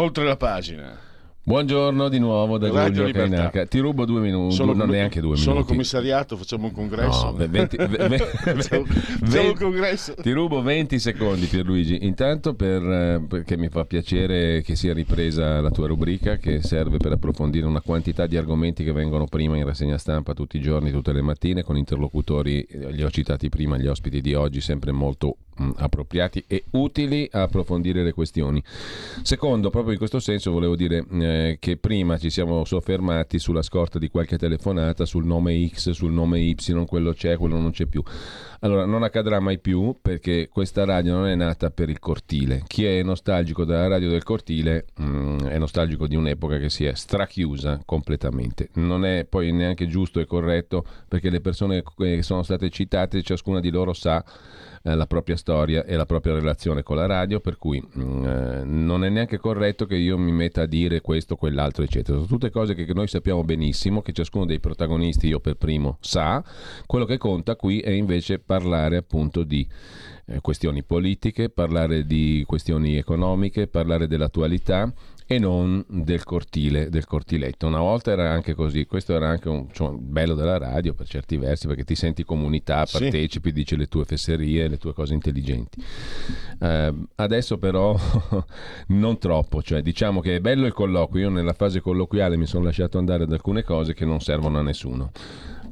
Oltre la pagina. Buongiorno di nuovo da Radio Giulio. Cainarca. Ti rubo due minuti, Sono non com- neanche due Sono minuti. commissariato, facciamo un congresso. No, ve- venti- ve- ve- Facciamo- ve- facciamo un congresso. Ti rubo 20 secondi Pierluigi. Intanto per, eh, perché mi fa piacere che sia ripresa la tua rubrica che serve per approfondire una quantità di argomenti che vengono prima in rassegna stampa tutti i giorni, tutte le mattine con interlocutori, eh, li ho citati prima, gli ospiti di oggi sempre molto mh, appropriati e utili a approfondire le questioni. Secondo, proprio in questo senso volevo dire eh, che prima ci siamo soffermati sulla scorta di qualche telefonata sul nome X, sul nome Y, quello c'è, quello non c'è più. Allora, non accadrà mai più perché questa radio non è nata per il cortile. Chi è nostalgico della radio del cortile mm, è nostalgico di un'epoca che si è strachiusa completamente. Non è poi neanche giusto e corretto perché le persone che sono state citate, ciascuna di loro sa eh, la propria storia e la propria relazione con la radio, per cui mm, eh, non è neanche corretto che io mi metta a dire questo, quell'altro, eccetera. Sono tutte cose che, che noi sappiamo benissimo, che ciascuno dei protagonisti, io per primo, sa. Quello che conta qui è invece parlare appunto di eh, questioni politiche, parlare di questioni economiche, parlare dell'attualità e non del cortile, del cortiletto. Una volta era anche così, questo era anche un insomma, bello della radio per certi versi, perché ti senti comunità, Sì. partecipi, dici le tue fesserie, le tue cose intelligenti. Eh, adesso però non troppo, cioè diciamo che è bello il colloquio, io nella fase colloquiale mi sono lasciato andare ad alcune cose che non servono a nessuno.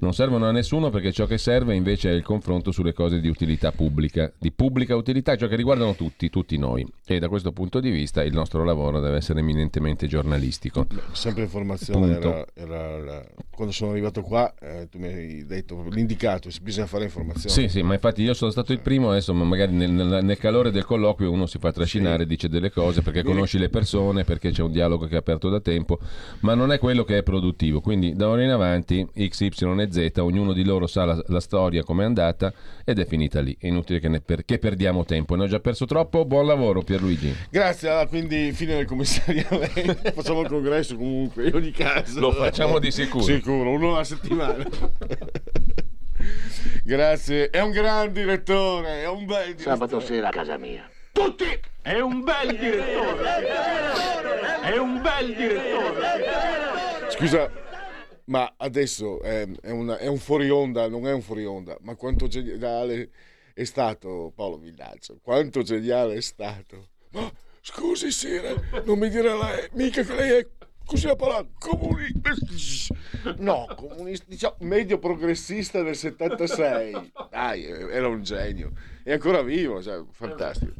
Non servono a nessuno perché ciò che serve invece è il confronto sulle cose di utilità pubblica, di pubblica utilità, cioè che riguardano tutti, tutti noi. E da questo punto di vista il nostro lavoro deve essere eminentemente giornalistico. Sempre informazione era, era la- quando sono arrivato qua eh, tu mi hai detto l'indicato bisogna fare informazione Sì, sì, ma infatti io sono stato il primo, adesso ma magari nel, nel- calore del colloquio uno si fa trascinare, dice delle cose perché conosci le persone, perché c'è un dialogo che è aperto da tempo, ma non è quello che è produttivo. Quindi da ora in avanti X, Y e Z, ognuno di loro sa la, la storia come è andata ed è finita lì. È inutile che, ne per- che perdiamo tempo. Ne ho già perso troppo. Buon lavoro Pierluigi. grazie allora, quindi fine del commissariamento facciamo il congresso comunque in ogni caso Lo facciamo di sicuro. sicuro uno alla settimana grazie è un gran direttore è un bel direttore Sabato sera a casa mia. tutti È un bel direttore! È un bel direttore! Scusa, ma adesso è, è una- è un fuori onda, non è un fuori onda, ma quanto geniale è stato Paolo Villaggio, quanto geniale è stato. Ma scusi Sira, non mi dire lei, mica che lei è così la parola comunista. No, comunista, diciamo medio progressista del 76. Dai, era un genio. È ancora vivo, cioè, fantastico.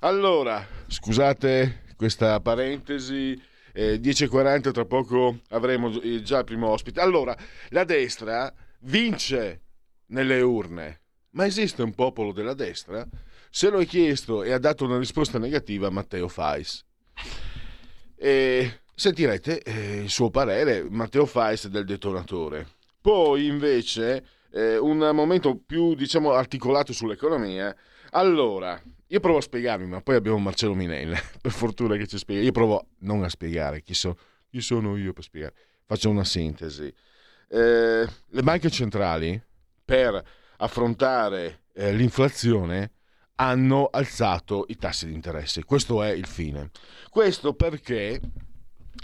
Allora, scusate questa parentesi, eh, 10.40 tra poco avremo già il primo ospite. Allora, la destra vince nelle urne, ma esiste un popolo della destra? Se lo è chiesto e ha dato una risposta negativa Matteo Fais. E sentirete eh, il suo parere, Matteo Fais del detonatore. Poi invece eh, un momento più diciamo articolato sull'economia. Allora, io provo a spiegarmi, ma poi abbiamo Marcello Minella, per fortuna che ci spiega. Io provo non a spiegare chi, so- chi sono io per spiegare. Faccio una sintesi. Eh, le banche centrali, per affrontare eh, l'inflazione, hanno alzato i tassi di interesse. Questo è il fine. Questo perché,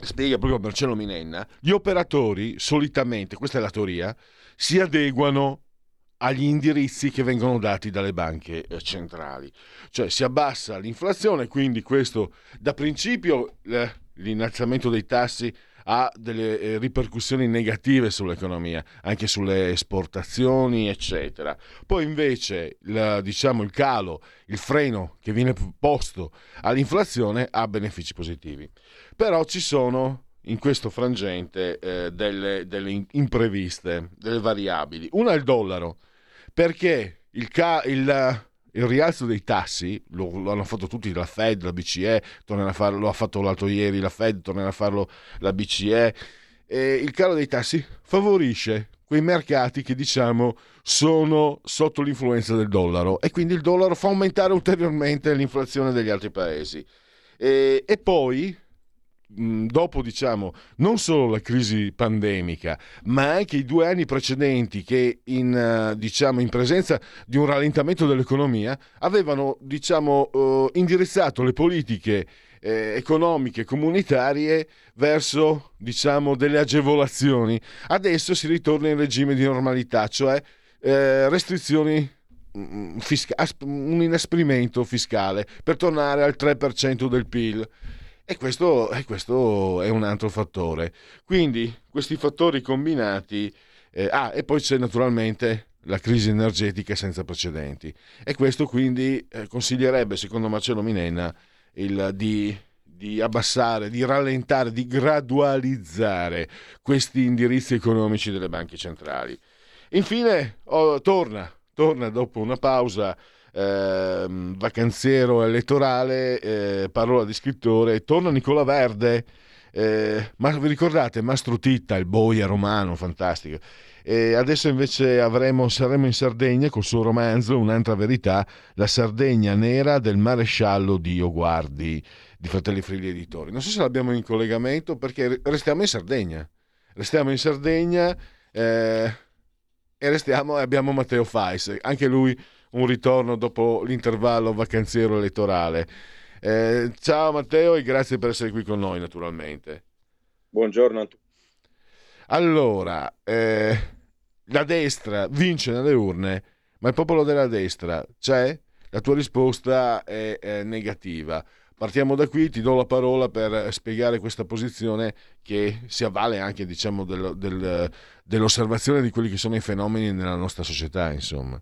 spiega proprio Marcello Minenna, gli operatori solitamente, questa è la teoria, si adeguano agli indirizzi che vengono dati dalle banche eh, centrali. Cioè si abbassa l'inflazione, quindi questo da principio eh, l'innalzamento dei tassi ha delle eh, ripercussioni negative sull'economia, anche sulle esportazioni, eccetera. Poi invece la- diciamo, il calo, il freno che viene posto all'inflazione ha benefici positivi. Però ci sono in questo frangente eh, delle, delle, impreviste, delle variabili. Una è il dollaro, perché il, ca- il, il rialzo dei tassi, lo, lo, hanno fatto tutti la Fed, la BCE, farlo, lo ha fatto l'altro ieri la Fed, tornerà a farlo la BCE, il calo dei tassi favorisce quei mercati che diciamo sono sotto l'influenza del dollaro e quindi il dollaro fa aumentare ulteriormente l'inflazione degli altri paesi. E, e poi dopo diciamo non solo la crisi pandemica ma anche i due anni precedenti che in, diciamo, in presenza di un rallentamento dell'economia avevano diciamo, uh, indirizzato le politiche eh, economiche comunitarie verso diciamo, delle agevolazioni. Adesso si ritorna in regime di normalità cioè eh, restrizioni mm, fisca- un inasprimento fiscale per tornare al 3% del PIL e questo, e questo, è un altro fattore. Quindi questi fattori combinati... Eh, ah, e poi c'è naturalmente la crisi energetica senza precedenti. E questo quindi eh, consiglierebbe, secondo Marcello Minenna, il, di, di, abbassare, di rallentare, di gradualizzare questi indirizzi economici delle banche centrali. Infine, oh, torna, torna dopo una pausa eh, vacanziero elettorale, eh, parola di scrittore, torna Nicola Verde, eh, ma vi ricordate Mastro Titta, il boia romano, fantastico. E adesso invece avremo, saremo in Sardegna col suo romanzo Un'altra verità, la Sardegna nera del maresciallo Dio Guardi di Fratelli Frilli Editori. Non so se l'abbiamo in collegamento perché restiamo in Sardegna. Restiamo in Sardegna eh, e restiamo, abbiamo Matteo Fais, anche lui un ritorno dopo l'intervallo vacanziero elettorale. Eh, ciao Matteo e grazie per essere qui con noi naturalmente. Buongiorno a tutti. Allora, eh, la destra vince nelle urne, ma il popolo della destra c'è? La tua risposta è, è negativa. Partiamo da qui, ti do la parola per spiegare questa posizione che si avvale anche diciamo, del, del, dell'osservazione di quelli che sono i fenomeni nella nostra società. Insomma.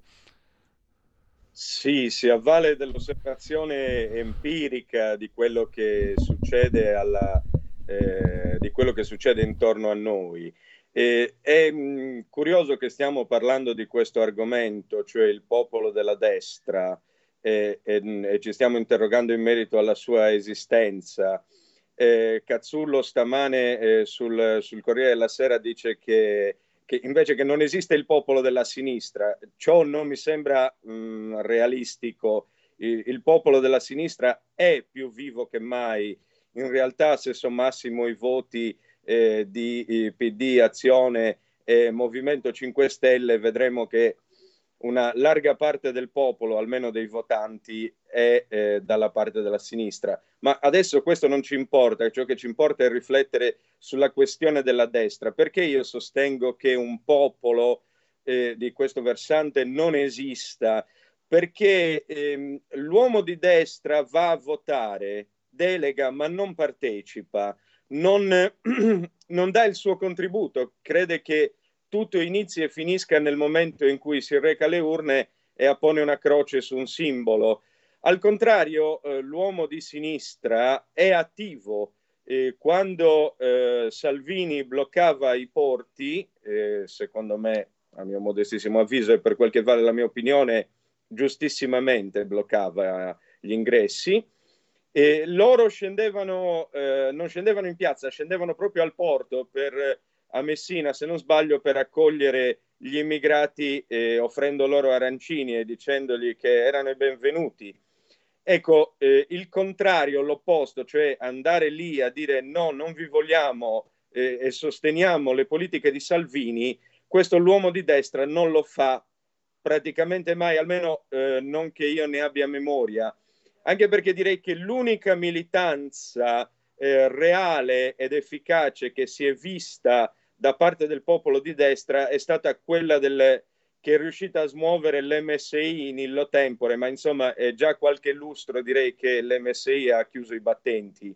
Sì, si avvale dell'osservazione empirica di quello che succede, alla, eh, quello che succede intorno a noi. E, è mh, mm, curioso che stiamo parlando di questo argomento, cioè il popolo della destra, e, e, e ci stiamo interrogando in merito alla sua esistenza. Eh, Cazzullo stamane eh, sul, sul Corriere della Sera dice che che invece che non esiste il popolo della sinistra. Ciò non mi sembra mh, mm, realistico. Il, il, popolo della sinistra è più vivo che mai. In realtà, se sommassimo i voti eh, di PD, Azione e Movimento 5 Stelle, vedremo che una larga parte del popolo, almeno dei votanti, è eh, dalla parte della sinistra. Ma adesso questo non ci importa, ciò che ci importa è riflettere sulla questione della destra. Perché io sostengo che un popolo eh, di questo versante non esista? Perché ehm, l'uomo di destra va a votare, delega, ma non partecipa, non, non dà il suo contributo, crede che tutto inizi e finisca nel momento in cui si reca alle urne e appone una croce su un simbolo. Al contrario, eh, l'uomo di sinistra è attivo. Eh, quando eh, Salvini bloccava i porti, eh, secondo me, a mio modestissimo avviso e per quel che vale la mia opinione, giustissimamente bloccava gli ingressi, loro scendevano, eh, non scendevano in piazza, scendevano proprio al porto per a Messina, se non sbaglio, per accogliere gli immigrati eh, offrendo loro arancini e dicendogli che erano i benvenuti. Ecco, eh, il contrario, l'opposto, cioè andare lì a dire no, non vi vogliamo eh, e sosteniamo le politiche di Salvini, questo l'uomo di destra non lo fa praticamente mai, almeno eh, non che io ne abbia memoria, anche perché direi che l'unica militanza eh, reale ed efficace che si è vista da parte del popolo di destra è stata quella del, che è riuscita a smuovere l'MSI in illo tempore, ma insomma è già qualche lustro direi che l'MSI ha chiuso i battenti.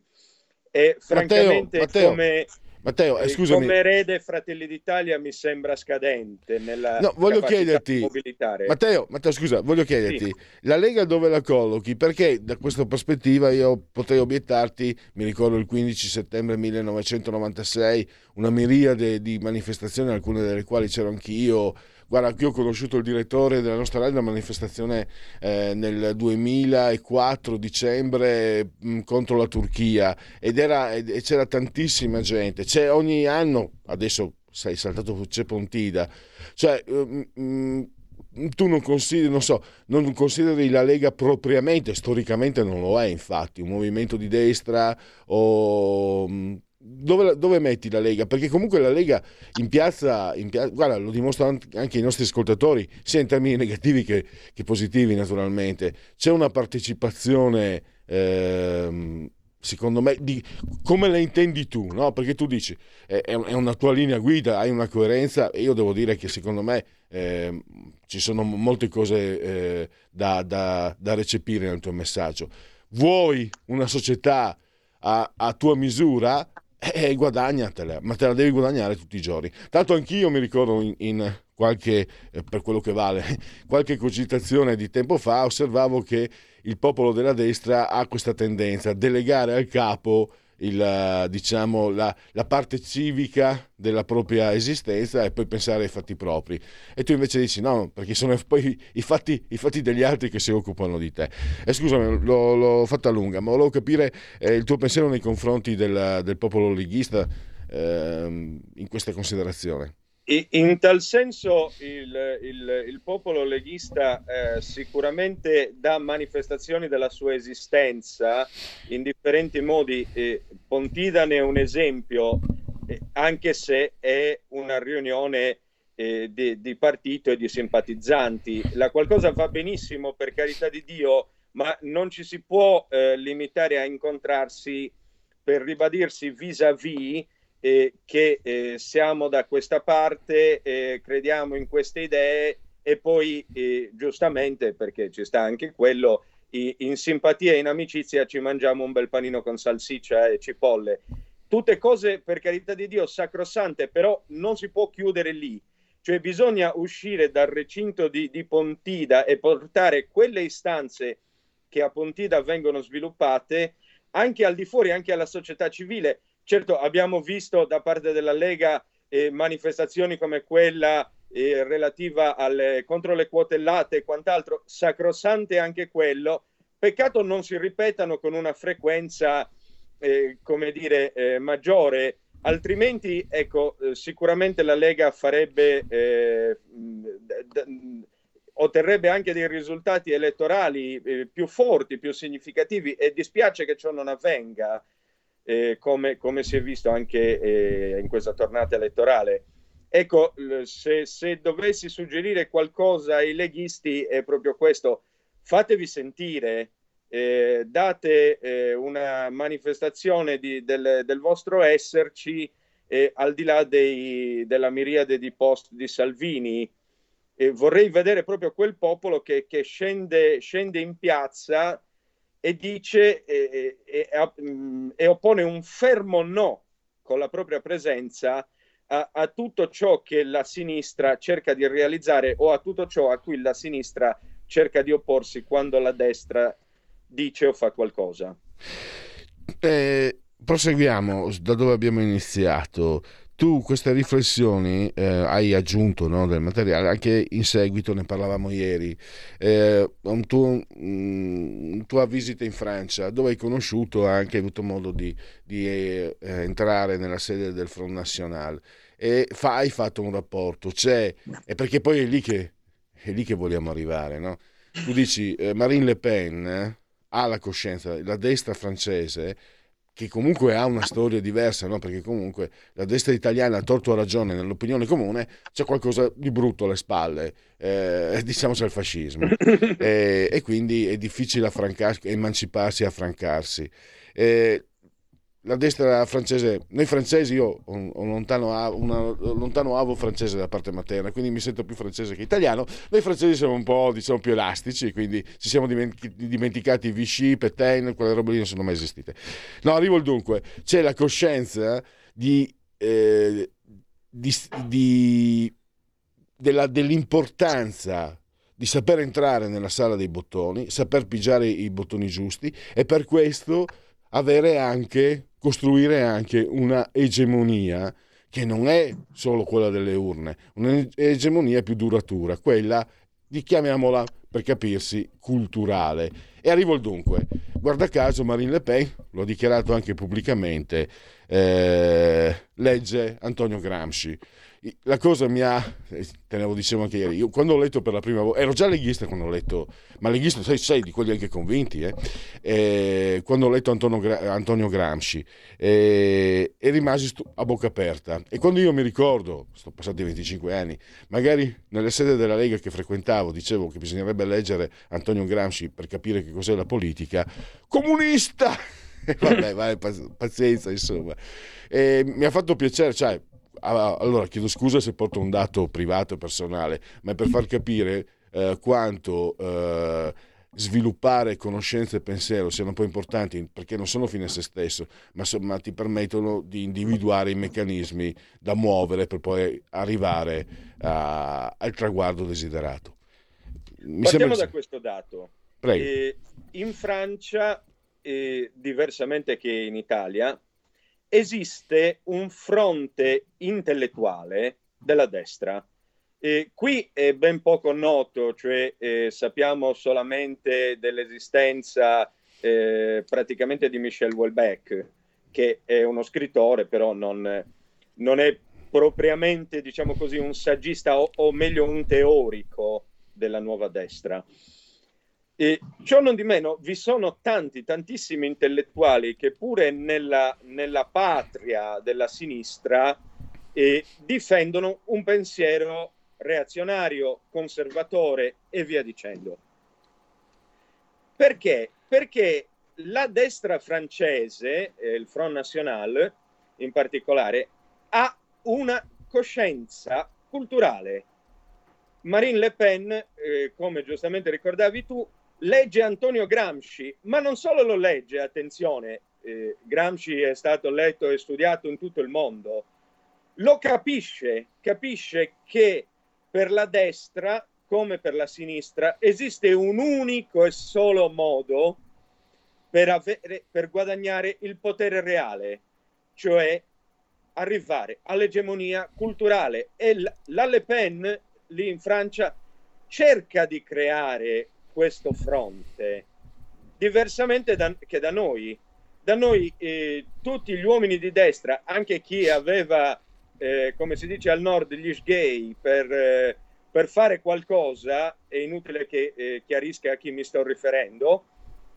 E francamente Matteo, come... Matteo, eh, scusami. Come erede Fratelli d'Italia mi sembra scadente nella No, voglio chiederti, mobilitare. Matteo, Matteo, scusa, voglio chiederti, Sì. la Lega dove la collochi? Perché da questa prospettiva io potrei obiettarti, mi ricordo il 15 settembre 1996, una miriade di manifestazioni, alcune delle quali c'ero anch'io. Guarda, io ho conosciuto il direttore della nostra radio, una manifestazione eh, nel 2004, dicembre, mh, contro la Turchia, ed era, e c'era tantissima gente. C'è ogni anno, adesso sei saltato, c'è Pontida, cioè... mm, mm, tu non consideri, non so, non consideri la Lega propriamente, storicamente non lo è infatti, un movimento di destra o... Dove, dove metti la Lega? Perché comunque la Lega in piazza, in pia- guarda, lo dimostrano anche i nostri ascoltatori, sia in termini negativi che, che positivi naturalmente. C'è una partecipazione, ehm, secondo me, di, come la intendi tu, no? Perché tu dici, è, è un- è una tua linea guida, hai una coerenza e io devo dire che secondo me ehm, ci sono molte cose eh, da, da- da recepire nel tuo messaggio. Vuoi una società a, a tua misura? E guadagnatela, ma te la devi guadagnare tutti i giorni. Tanto anch'io mi ricordo in, in qualche, eh, per quello che vale, qualche cogitazione di tempo fa, osservavo che il popolo della destra ha questa tendenza a delegare al capo il, eh, diciamo, la, la parte civica della propria esistenza e poi pensare ai fatti propri. E tu invece dici no, perché sono poi i fatti, i fatti degli altri che si occupano di te. E scusami, l'ho, l'ho fatta lunga, ma volevo capire eh, il tuo pensiero nei confronti del, del popolo leghista ehm, in questa considerazione. In tal senso il, il- il popolo leghista eh, sicuramente dà manifestazioni della sua esistenza in differenti modi. Eh, Pontida ne è un esempio, eh, anche se è una riunione eh, di, di partito e di simpatizzanti. La qualcosa va benissimo, per carità di Dio, ma non ci si può eh, limitare a incontrarsi per ribadirsi vis-à-vis eh, che eh, siamo da questa parte, eh, crediamo in queste idee e poi eh, giustamente, perché ci sta anche quello, i- in simpatia e in amicizia ci mangiamo un bel panino con salsiccia e cipolle. Tutte cose, per carità di Dio, sacrosante, però non si può chiudere lì. Cioè bisogna uscire dal recinto di, di Pontida e portare quelle istanze che a Pontida vengono sviluppate anche al di fuori, anche alla società civile. Certo, abbiamo visto da parte della Lega eh, manifestazioni come quella eh, relativa alle, contro le quote latte e quant'altro, sacrosante anche quello. Peccato non si ripetano con una frequenza, eh, come dire, eh, maggiore, altrimenti, ecco, eh, sicuramente la Lega farebbe, eh, d- d- otterrebbe anche dei risultati elettorali più forti, più significativi e dispiace che ciò non avvenga eh, come, come si è visto anche eh, in questa tornata elettorale. Ecco, se, se dovessi suggerire qualcosa ai leghisti è proprio questo, fatevi sentire, eh, date eh, una manifestazione di- del, del vostro esserci eh, al di là dei- della miriade di post di Salvini. Vorrei vedere proprio quel popolo che, che scende, scende in piazza e dice e, e- mh, e oppone un fermo no con la propria presenza a, a tutto ciò che la sinistra cerca di realizzare o a tutto ciò a cui la sinistra cerca di opporsi quando la destra dice o fa qualcosa. Eh, proseguiamo da dove abbiamo iniziato. Tu queste riflessioni eh, hai aggiunto no, del materiale, anche in seguito ne parlavamo ieri, eh, un tuo, mm, tua visita in Francia, dove hai conosciuto anche avuto modo di, di, eh, entrare nella sede del Front National e fa- hai fatto un rapporto, c'è, e perché poi è lì che, è lì che vogliamo arrivare, no? Tu dici eh, Marine Le Pen eh, ha la coscienza, la destra francese che comunque ha una storia diversa, no? perché comunque la destra italiana, a torto a ragione, nell'opinione comune c'è qualcosa di brutto alle spalle, eh, diciamo c'è il fascismo, e, e quindi è difficile affrancarsi, emanciparsi e affrancarsi. Eh, la destra francese, noi francesi, io ho un, lontano, una, un lontano avo francese da parte materna, quindi mi sento più francese che italiano. Noi francesi siamo un po' diciamo, più elastici, quindi ci siamo dimenti- dimenticati Vichy, Petain, quelle robe lì non sono mai esistite. No, arrivo al dunque, c'è la coscienza di eh, di, di, della, dell'importanza di saper entrare nella sala dei bottoni, saper pigiare i bottoni giusti e per questo avere anche, costruire anche una egemonia che non è solo quella delle urne, un'egemonia più duratura, quella chiamiamola per capirsi culturale. E arrivo al dunque. Guarda caso Marine Le Pen, l'ho dichiarato anche pubblicamente, eh, legge Antonio Gramsci la cosa mi ha, eh, te ne dicevo anche ieri, io quando ho letto per la prima volta, ero già leghista quando ho letto, ma leghista sei, sei di quelli anche convinti, eh? E, quando ho letto Antonio, Antonio Gramsci e, e rimasi a bocca aperta. E quando io mi ricordo, sono passati 25 anni, magari nelle sede della Lega che frequentavo dicevo che bisognerebbe leggere Antonio Gramsci per capire che cos'è la politica, comunista! Vabbè, vai, pazienza, insomma. E mi ha fatto piacere, cioè, allora chiedo scusa se porto un dato privato e personale, ma è per far capire eh, quanto eh, sviluppare conoscenza e pensiero siano poi importanti perché non sono fine a se stesso, ma, ma ti permettono di individuare i meccanismi da muovere per poi arrivare a, al traguardo desiderato. Mi Partiamo sembra... da questo dato. Eh, in Francia, eh, diversamente che in Italia, esiste un fronte intellettuale della destra. E qui è ben poco noto, cioè eh, sappiamo solamente dell'esistenza eh, praticamente di Michel Houellebecq, che è uno scrittore, però non, non è propriamente, diciamo così, un saggista o, o meglio un teorico della nuova destra. E ciò non di meno, vi sono tanti, tantissimi intellettuali che pure nella, nella patria della sinistra eh, difendono un pensiero reazionario, conservatore e via dicendo. Perché? Perché la destra francese, eh, il Front National in particolare, ha una coscienza culturale. Marine Le Pen, eh, come giustamente ricordavi tu, legge Antonio Gramsci, ma non solo lo legge, attenzione, eh, Gramsci è stato letto e studiato in tutto il mondo, lo capisce, capisce che per la destra come per la sinistra esiste un unico e solo modo per, avere, per guadagnare il potere reale, cioè arrivare all'egemonia culturale. E la Le Pen lì in Francia cerca di creare questo fronte, diversamente da, che da noi. Da noi eh, tutti gli uomini di destra, anche chi aveva, eh, come si dice al nord, gli sgay per, eh, per fare qualcosa, è inutile che eh, chiarisca a chi mi sto riferendo,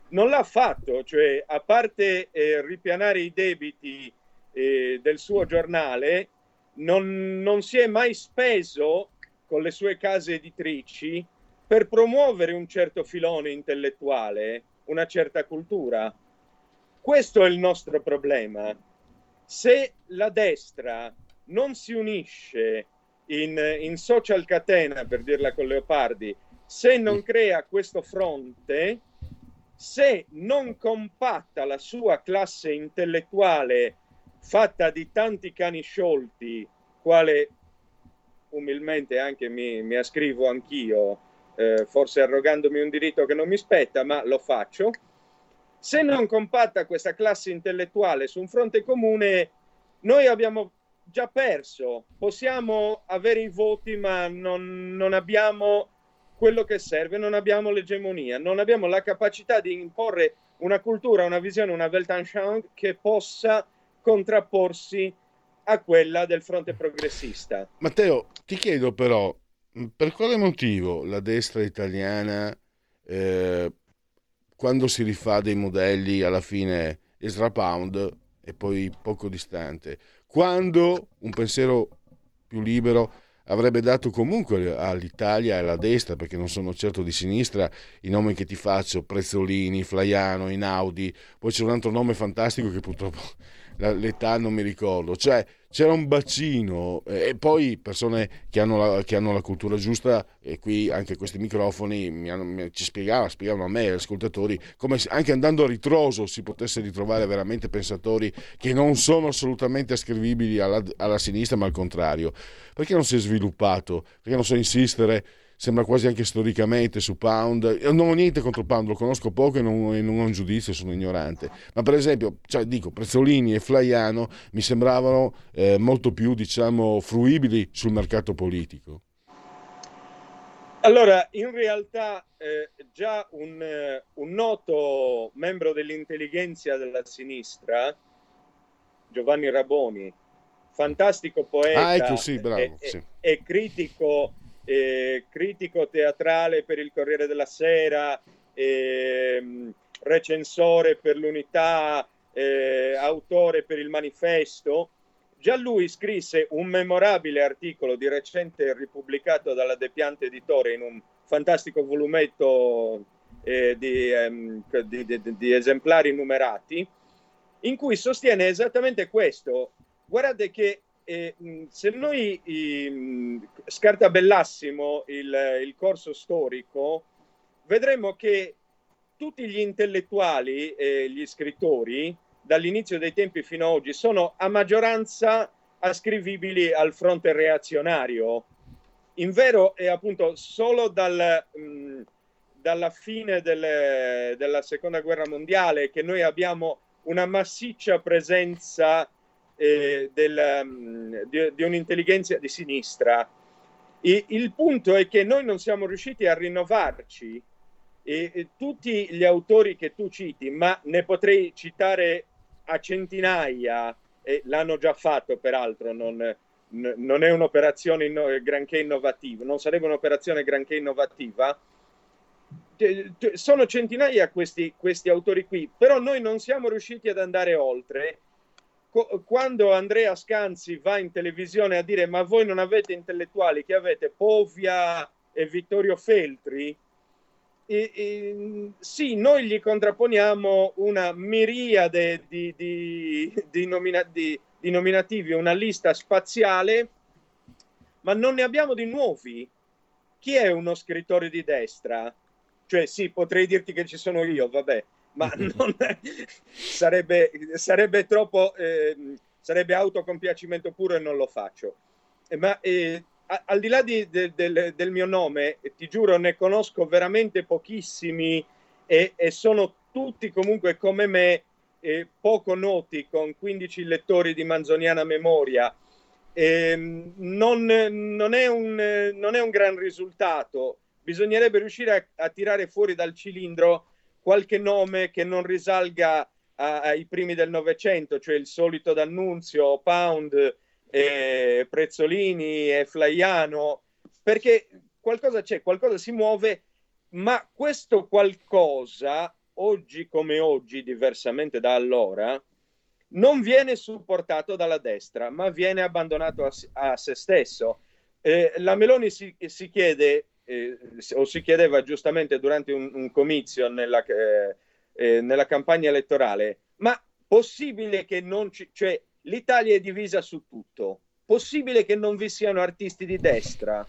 non l'ha fatto, cioè a parte eh, ripianare i debiti eh, del suo giornale, non, non si è mai speso con le sue case editrici per promuovere un certo filone intellettuale, una certa cultura. Questo è il nostro problema. Se la destra non si unisce in, in social catena, per dirla con Leopardi, se non crea questo fronte, se non compatta la sua classe intellettuale fatta di tanti cani sciolti, quale umilmente anche mi, mi ascrivo anch'io, eh, forse arrogandomi un diritto che non mi spetta, ma lo faccio. Se non compatta questa classe intellettuale su un fronte comune, noi abbiamo già perso. Possiamo avere i voti, ma non, non abbiamo quello che serve, non abbiamo l'egemonia, non abbiamo la capacità di imporre una cultura, una visione, una Weltanschauung che possa contrapporsi a quella del fronte progressista. Matteo, ti chiedo però, per quale motivo la destra italiana, eh, quando si rifà dei modelli, alla fine Ezra Pound e poi poco distante, quando un pensiero più libero avrebbe dato comunque all'Italia e alla destra, perché non sono certo di sinistra, i nomi che ti faccio, Prezzolini, Flaiano, Inaudi, poi c'è un altro nome fantastico che purtroppo l'età non mi ricordo, cioè c'era un bacino eh, e poi persone che hanno, la, che hanno, la, cultura giusta e qui anche questi microfoni mi hanno, mi, ci spiegavano, spiegavano a me, agli ascoltatori, come anche andando a ritroso si potesse ritrovare veramente pensatori che non sono assolutamente ascrivibili alla, alla sinistra ma al contrario. Perché non si è sviluppato? Perché non so insistere sembra quasi anche storicamente su Pound. Io non ho niente contro Pound, lo conosco poco e non, e non ho un giudizio, sono ignorante. Ma per esempio, cioè, dico, Prezzolini e Flaiano mi sembravano eh, molto più, diciamo, fruibili sul mercato politico. Allora, in realtà eh, già un, eh, un, noto membro dell'intelligenza della sinistra, Giovanni Raboni, fantastico poeta ah, ecco, sì, bravo, e, sì. e, critico eh, critico teatrale per il Corriere della Sera, eh, recensore per l'Unità, eh, autore per il Manifesto. Già lui scrisse un memorabile articolo di recente ripubblicato dalla Depiante Editore in un fantastico volumetto eh, di, um, di, di, di esemplari numerati, in cui sostiene esattamente questo. Guardate che eh, se noi eh, scartabellassimo il, il, corso storico, vedremo che tutti gli intellettuali e gli scrittori, dall'inizio dei tempi fino ad oggi, sono a maggioranza ascrivibili al fronte reazionario. In vero è appunto solo dal, mh, dalla fine del, della seconda guerra mondiale che noi abbiamo una massiccia presenza eh, del, um, di, di, un'intelligenza di sinistra. E il punto è che noi non siamo riusciti a rinnovarci e, e tutti gli autori che tu citi, ma ne potrei citare a centinaia, e l'hanno già fatto peraltro, non, non è un'operazione inno- granché innovativa, non sarebbe un'operazione granché innovativa, sono centinaia questi, questi autori qui, però noi non siamo riusciti ad andare oltre quando Andrea Scanzi va in televisione a dire ma voi non avete intellettuali, che avete Povia e Vittorio Feltri, e, e, sì, noi gli contrapponiamo una miriade di, di, di, nomina, di, nominativi, una lista spaziale, ma non ne abbiamo di nuovi. Chi è uno scrittore di destra? Cioè, sì, potrei dirti che ci sono io, vabbè, ma non, sarebbe, sarebbe, troppo, eh, sarebbe autocompiacimento puro e non lo faccio. Eh, ma eh, a, al di là di, de, de, del mio nome, ti giuro, ne conosco veramente pochissimi e, e sono tutti comunque come me eh, poco noti, con 15 lettori di manzoniana memoria. Ehm, non, non, è un, non, è un, gran risultato. Bisognerebbe riuscire a, a tirare fuori dal cilindro qualche nome che non risalga a, ai primi del Novecento, cioè il solito D'Annunzio, Pound, eh, Prezzolini e Flaiano, perché qualcosa c'è, qualcosa si muove, ma questo qualcosa, oggi come oggi, diversamente da allora, non viene supportato dalla destra, ma viene abbandonato a, a se stesso. Eh, la Meloni si, si chiede eh, o si chiedeva giustamente durante un, un comizio nella, eh, eh, nella, campagna elettorale, ma possibile che non ci... cioè l'Italia è divisa su tutto, possibile che non vi siano artisti di destra?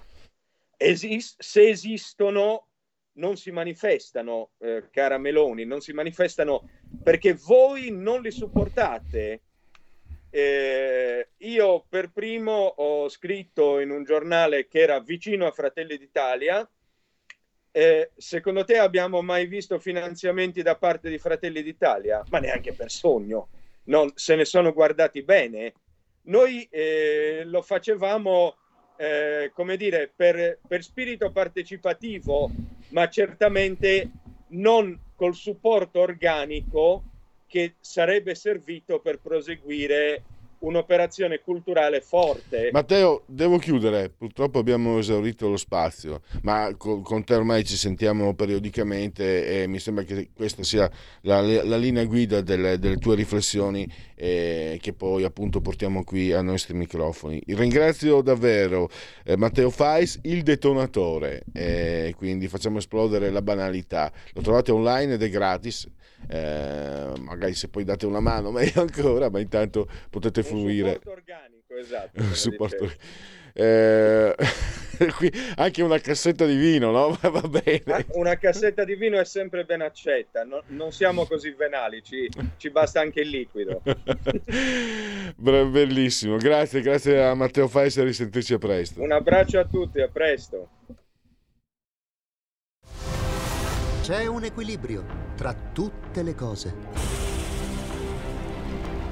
Esist- se esistono, non si manifestano, eh, cara Meloni, non si manifestano perché voi non li supportate eh, io per primo ho scritto in un giornale che era vicino a Fratelli d'Italia. Eh, secondo te abbiamo mai visto finanziamenti da parte di Fratelli d'Italia? Ma neanche per sogno, non, se ne sono guardati bene. Noi eh, lo facevamo, eh, come dire, per, per spirito partecipativo, ma certamente non col supporto organico che sarebbe servito per proseguire un'operazione culturale forte. Matteo, devo chiudere, purtroppo abbiamo esaurito lo spazio, ma con, te ormai ci sentiamo periodicamente e mi sembra che questa sia la, la linea guida delle, delle tue riflessioni eh, che poi appunto portiamo qui ai nostri microfoni. Ringrazio davvero eh, Matteo Fais, il detonatore, eh, quindi facciamo esplodere la banalità. Lo trovate online ed è gratis. Eh, magari se poi date una mano meglio ancora ma intanto potete usufruire. supporto organico, esatto. Un supporto-. Eh, qui anche una cassetta di vino, no? Va bene. Una cassetta di vino è sempre ben accetta, no- non siamo così venali, ci, ci basta anche il liquido. Bellissimo, grazie, grazie a Matteo Faes e risentirci a presto. Un abbraccio a tutti, a presto. C'è un equilibrio tra tutte le cose.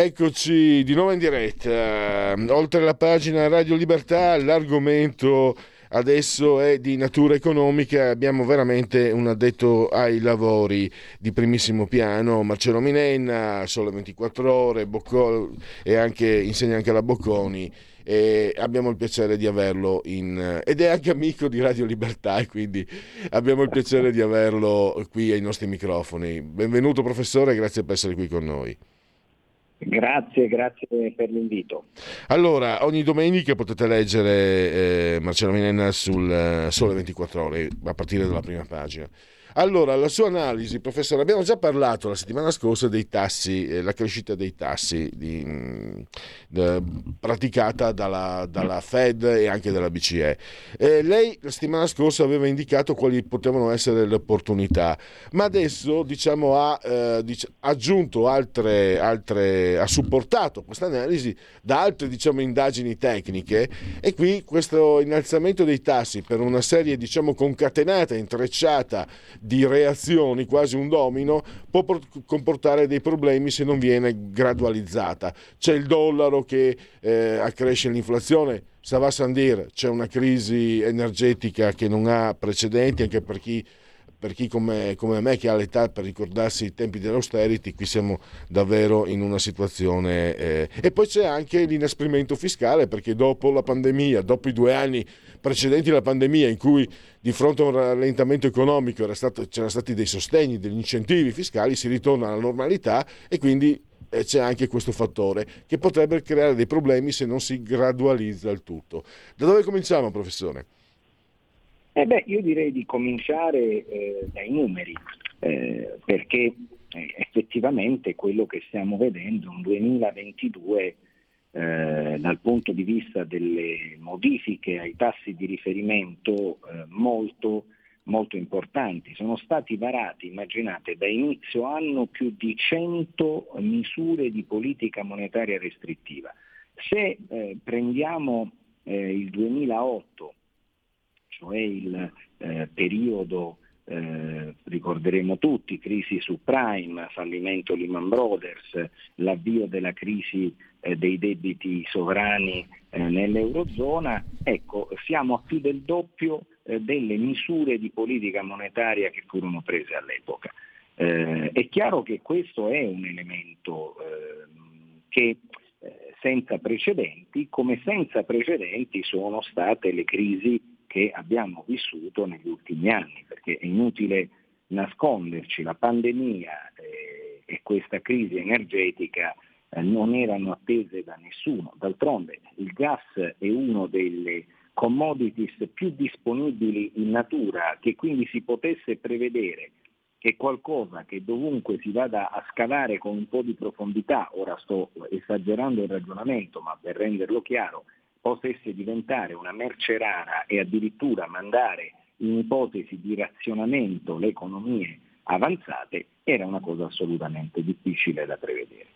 Eccoci di nuovo in diretta. Oltre la pagina Radio Libertà, l'argomento adesso è di natura economica. Abbiamo veramente un addetto ai lavori di primissimo piano, Marcello Minenna, Sole 24 Ore, Boccol, e anche, insegna anche alla Bocconi. E abbiamo il piacere di averlo in, ed è anche amico di Radio Libertà quindi abbiamo il piacere di averlo qui ai nostri microfoni. Benvenuto professore, grazie per essere qui con noi. Grazie, grazie per l'invito. Allora, ogni domenica potete leggere eh, Marcello Minenna sul eh, Sole 24 Ore, a partire dalla prima pagina. Allora, la sua analisi, professore, abbiamo già parlato la settimana scorsa dei tassi, eh, la crescita dei tassi di, mh, de, praticata dalla, dalla, Fed e anche dalla BCE. Eh, lei la settimana scorsa aveva indicato quali potevano essere le opportunità, ma adesso diciamo, ha eh, dic- aggiunto altre, altre, ha supportato questa analisi da altre diciamo, indagini tecniche e qui questo innalzamento dei tassi per una serie diciamo, concatenata, intrecciata di reazioni, quasi un domino, può comportare dei problemi se non viene gradualizzata. C'è il dollaro che eh, accresce l'inflazione, sans dire, c'è una crisi energetica che non ha precedenti anche per chi per chi come, come, me che ha l'età per ricordarsi i tempi dell'austerity, qui siamo davvero in una situazione... Eh. E poi c'è anche l'inasprimento fiscale, perché dopo la pandemia, dopo i due anni precedenti alla pandemia, in cui di fronte a un rallentamento economico stato, c'erano stati dei sostegni, degli incentivi fiscali, si ritorna alla normalità e quindi eh, c'è anche questo fattore che potrebbe creare dei problemi se non si gradualizza il tutto. Da dove cominciamo, professore? Eh beh, io direi di cominciare eh, dai numeri, eh, perché eh, effettivamente quello che stiamo vedendo è un 2022 eh, dal punto di vista delle modifiche ai tassi di riferimento eh, molto, molto importanti. Sono stati varati, immaginate, da inizio anno più di 100 misure di politica monetaria restrittiva. Se eh, prendiamo il 2008 cioè il eh, periodo, eh, ricorderemo tutti, crisi subprime, fallimento Lehman Brothers, l'avvio della crisi eh, dei debiti sovrani eh, nell'Eurozona, ecco, siamo a più del doppio eh, delle misure di politica monetaria che furono prese all'epoca. Eh, è chiaro che questo è un elemento che senza precedenti, come senza precedenti sono state le crisi che abbiamo vissuto negli ultimi anni, perché è inutile nasconderci, la pandemia eh, e questa crisi energetica eh, non erano attese da nessuno. D'altronde il gas è uno delle commodities più disponibili in natura, che quindi si potesse prevedere che qualcosa che dovunque si vada a scavare con un po' di profondità, ora sto esagerando il ragionamento, ma per renderlo chiaro, potesse diventare una merce rara e addirittura mandare in ipotesi di razionamento le economie avanzate, era una cosa assolutamente difficile da prevedere.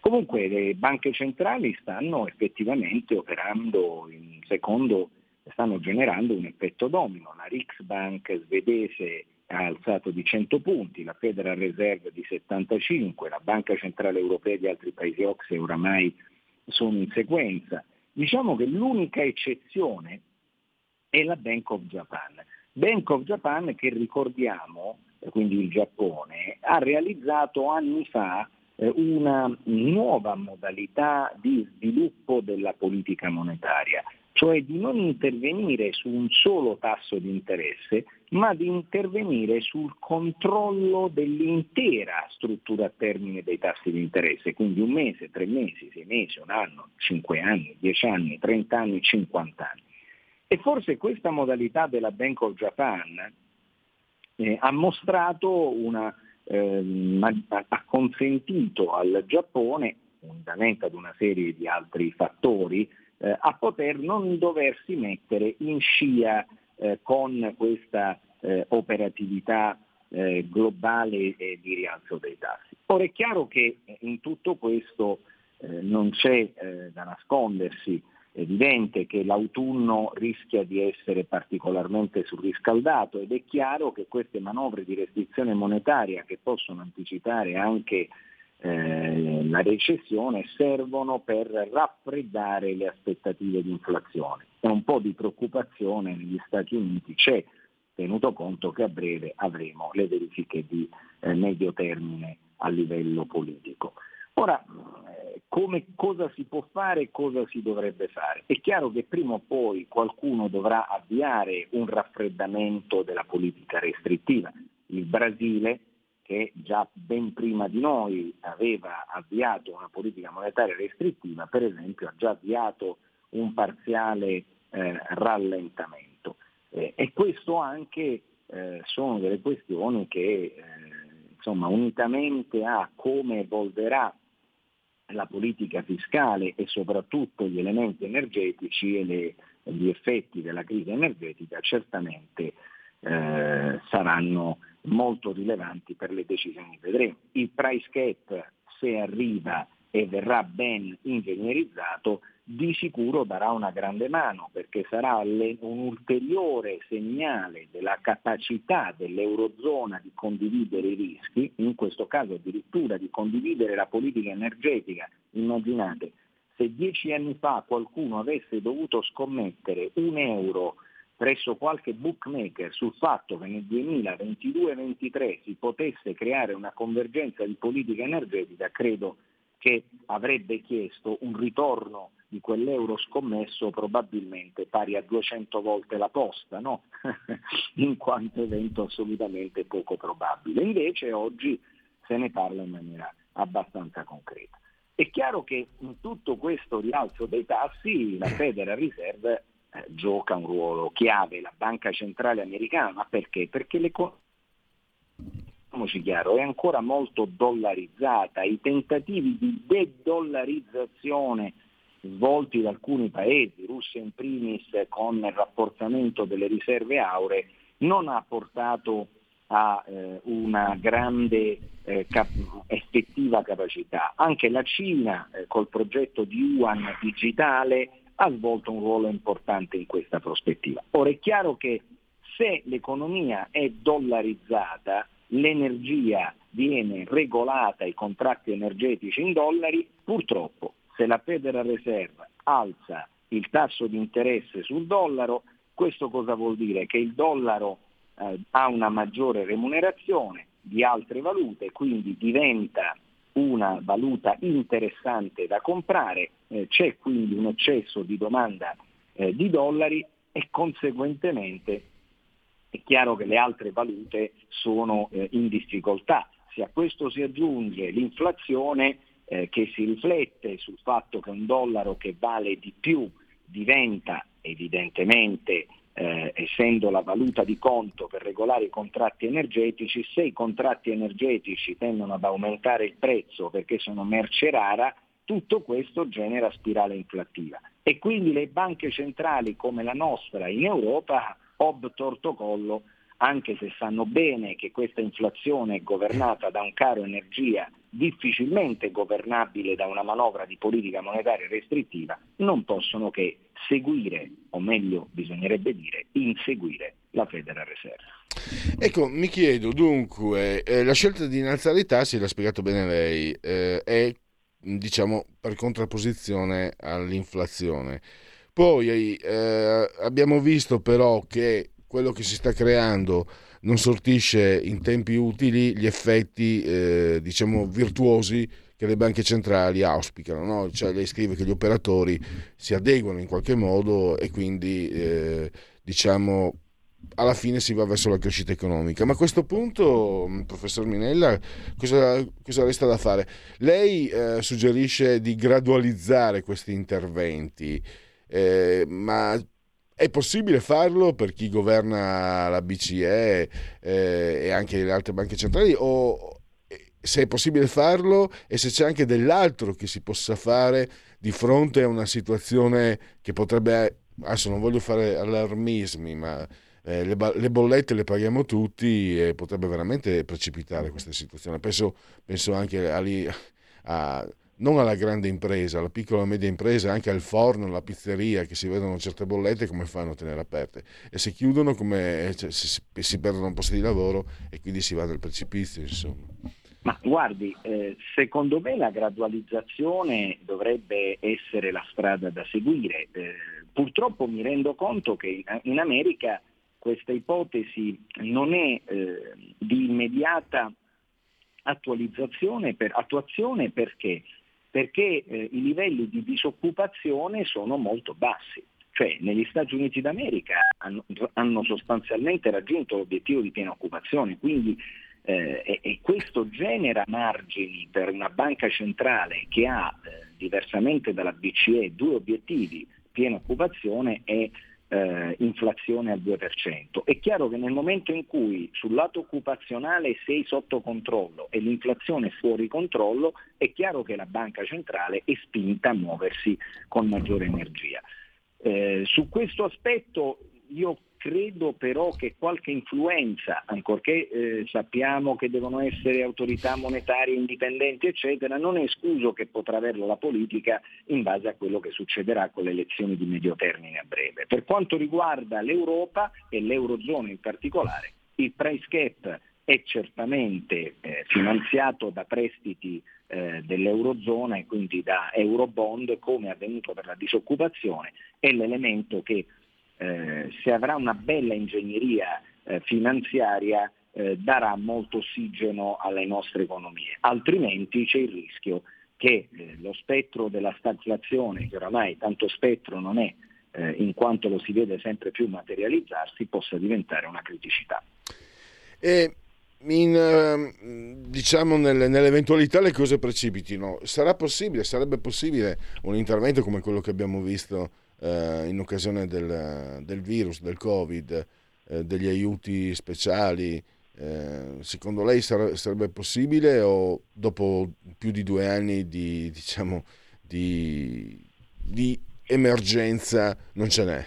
Comunque le banche centrali stanno effettivamente operando in secondo, stanno generando un effetto domino. La Riksbank svedese ha alzato di 100 punti, la Federal Reserve di 75, la Banca Centrale Europea di altri paesi OXE oramai sono in sequenza. Diciamo che l'unica eccezione è la Bank of Japan. Bank of Japan che ricordiamo, quindi il Giappone, ha realizzato anni fa eh, una nuova modalità di sviluppo della politica monetaria, cioè di non intervenire su un solo tasso di interesse, ma di intervenire sul controllo dell'intera struttura a termine dei tassi di interesse, quindi un mese, tre mesi, sei mesi, un anno, cinque anni, dieci anni, trent'anni, cinquant'anni. E forse questa modalità della Bank of Japan eh, ha mostrato una, eh, ha consentito al Giappone, unitamente ad una serie di altri fattori, eh, a poter non doversi mettere in scia eh, con questa eh, operatività eh, globale di rialzo dei tassi. Ora è chiaro che in tutto questo eh, non c'è eh, da nascondersi, è evidente che l'autunno rischia di essere particolarmente surriscaldato ed è chiaro che queste manovre di restrizione monetaria che possono anticipare anche eh, la recessione servono per raffreddare le aspettative di inflazione. E un po' di preoccupazione negli Stati Uniti c'è, tenuto conto che a breve avremo le verifiche di eh, medio termine a livello politico. Ora, eh, come, cosa si può fare e cosa si dovrebbe fare? È chiaro che prima o poi qualcuno dovrà avviare un raffreddamento della politica restrittiva. Il Brasile, che già ben prima di noi aveva avviato una politica monetaria restrittiva, per esempio ha già avviato un parziale eh, rallentamento. Eh, e questo anche eh, sono delle questioni che eh, insomma, unitamente a come evolverà la politica fiscale e soprattutto gli elementi energetici e le, gli effetti della crisi energetica certamente eh, saranno molto rilevanti per le decisioni che vedremo. Il price cap se arriva e verrà ben ingegnerizzato di sicuro darà una grande mano perché sarà un ulteriore segnale della capacità dell'Eurozona di condividere i rischi, in questo caso addirittura di condividere la politica energetica. Immaginate, se dieci anni fa qualcuno avesse dovuto scommettere un euro presso qualche bookmaker sul fatto che nel 2022-2023 si potesse creare una convergenza di politica energetica, credo che avrebbe chiesto un ritorno di quell'euro scommesso probabilmente pari a 200 volte la posta, no? in quanto evento assolutamente poco probabile. Invece oggi se ne parla in maniera abbastanza concreta. È chiaro che in tutto questo rialzo dei tassi la Federal Reserve eh, gioca un ruolo chiave, la Banca Centrale Americana, ma perché? Perché l'economia chiaro, è ancora molto dollarizzata, i tentativi di de-dollarizzazione svolti da alcuni paesi, Russia in primis con il rafforzamento delle riserve auree, non ha portato a eh, una grande eh, cap- effettiva capacità. Anche la Cina eh, col progetto di Yuan digitale ha svolto un ruolo importante in questa prospettiva. Ora è chiaro che se l'economia è dollarizzata, l'energia viene regolata, i contratti energetici in dollari, purtroppo se la Federal Reserve alza il tasso di interesse sul dollaro, questo cosa vuol dire? Che il dollaro eh, ha una maggiore remunerazione di altre valute, quindi diventa una valuta interessante da comprare, eh, c'è quindi un eccesso di domanda eh, di dollari e conseguentemente è chiaro che le altre valute sono eh, in difficoltà. Se a questo si aggiunge l'inflazione, eh, che si riflette sul fatto che un dollaro che vale di più diventa evidentemente, eh, essendo la valuta di conto per regolare i contratti energetici, se i contratti energetici tendono ad aumentare il prezzo perché sono merce rara, tutto questo genera spirale inflattiva. E quindi le banche centrali come la nostra in Europa, ob torto collo, anche se sanno bene che questa inflazione è governata da un caro energia difficilmente governabile da una manovra di politica monetaria restrittiva, non possono che seguire, o meglio bisognerebbe dire, inseguire la Federal Reserve. Ecco, mi chiedo dunque, eh, la scelta di innalzare i tassi, l'ha spiegato bene lei, eh, è diciamo per contrapposizione all'inflazione. Poi eh, abbiamo visto però che quello che si sta creando non sortisce in tempi utili gli effetti eh, diciamo virtuosi che le banche centrali auspicano, no? cioè lei scrive che gli operatori si adeguano in qualche modo e quindi eh, diciamo alla fine si va verso la crescita economica. Ma a questo punto, professor Minella, cosa, cosa resta da fare? Lei eh, suggerisce di gradualizzare questi interventi, eh, ma è possibile farlo per chi governa la BCE eh, e anche le altre banche centrali o se è possibile farlo e se c'è anche dell'altro che si possa fare di fronte a una situazione che potrebbe, adesso non voglio fare allarmismi, ma eh, le, le, bollette le paghiamo tutti e potrebbe veramente precipitare questa situazione. Penso, penso anche a, a non alla grande impresa, alla piccola e media impresa, anche al forno, alla pizzeria, che si vedono certe bollette, come fanno a tenere aperte? E se chiudono, come, cioè, si, si, perdono un posto di lavoro e quindi si va nel precipizio, insomma. Ma guardi, eh, secondo me la gradualizzazione dovrebbe essere la strada da seguire. Eh, purtroppo mi rendo conto che in America questa ipotesi non è eh, di immediata attualizzazione per, attuazione perché? Perché eh, i livelli di disoccupazione sono molto bassi. Cioè negli Stati Uniti d'America hanno, hanno sostanzialmente raggiunto l'obiettivo di piena occupazione, quindi eh, e, e, questo genera margini per una banca centrale che ha, eh, diversamente dalla BCE, due obiettivi, piena occupazione e eh, inflazione al 2%. È chiaro che nel momento in cui sul lato occupazionale sei sotto controllo e l'inflazione è fuori controllo, è chiaro che la banca centrale è spinta a muoversi con maggiore energia. Eh, su questo aspetto io credo però che qualche influenza, ancorché eh, sappiamo che devono essere autorità monetarie indipendenti, eccetera, non è escluso che potrà averla la politica in base a quello che succederà con le elezioni di medio termine a breve. Per quanto riguarda l'Europa e l'Eurozona in particolare, il price cap è certamente eh, finanziato da prestiti eh, dell'Eurozona e quindi da Eurobond, come è avvenuto per la disoccupazione, è l'elemento che eh, se avrà una bella ingegneria eh, finanziaria eh, darà molto ossigeno alle nostre economie, altrimenti c'è il rischio che eh, lo spettro della stagflazione, che oramai tanto spettro non è, eh, in quanto lo si vede sempre più materializzarsi, possa diventare una criticità. E in, ehm, diciamo nell'eventualità le cose precipitino, sarà possibile, sarebbe possibile un intervento come quello che abbiamo visto eh, in occasione del, del, virus, del Covid, eh, degli aiuti speciali, eh, secondo lei sare- sarebbe possibile o dopo più di due anni di, diciamo, di, di emergenza non ce n'è?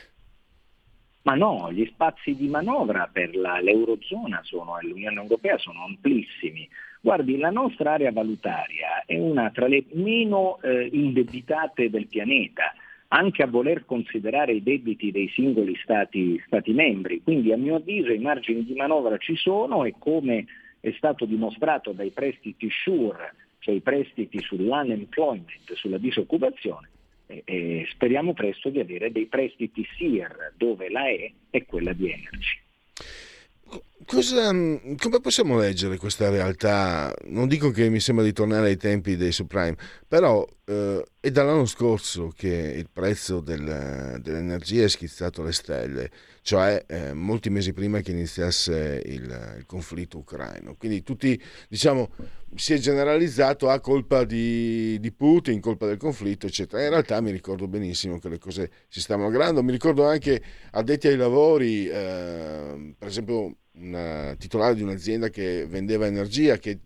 Ma no, gli spazi di manovra per la, l'Eurozona sono, e l'Unione Europea sono amplissimi. Guardi, la nostra area valutaria è una tra le meno eh, indebitate del pianeta anche a voler considerare i debiti dei singoli stati, stati membri. Quindi a mio avviso i margini di manovra ci sono e come è stato dimostrato dai prestiti SURE, cioè i prestiti sull'unemployment, sulla disoccupazione, e, e speriamo presto di avere dei prestiti SIR dove la E è quella di Energy. Cosa, come possiamo leggere questa realtà? Non dico che mi sembra di tornare ai tempi dei subprime, però eh, è dall'anno scorso che il prezzo del, dell'energia è schizzato alle stelle, cioè eh, molti mesi prima che iniziasse il, il, conflitto ucraino. Quindi tutti, diciamo, si è generalizzato a colpa di, di, Putin, colpa del conflitto, eccetera. In realtà mi ricordo benissimo che le cose si stavano aggravando. Mi ricordo anche addetti ai lavori, eh, per esempio un titolare di un'azienda che vendeva energia, che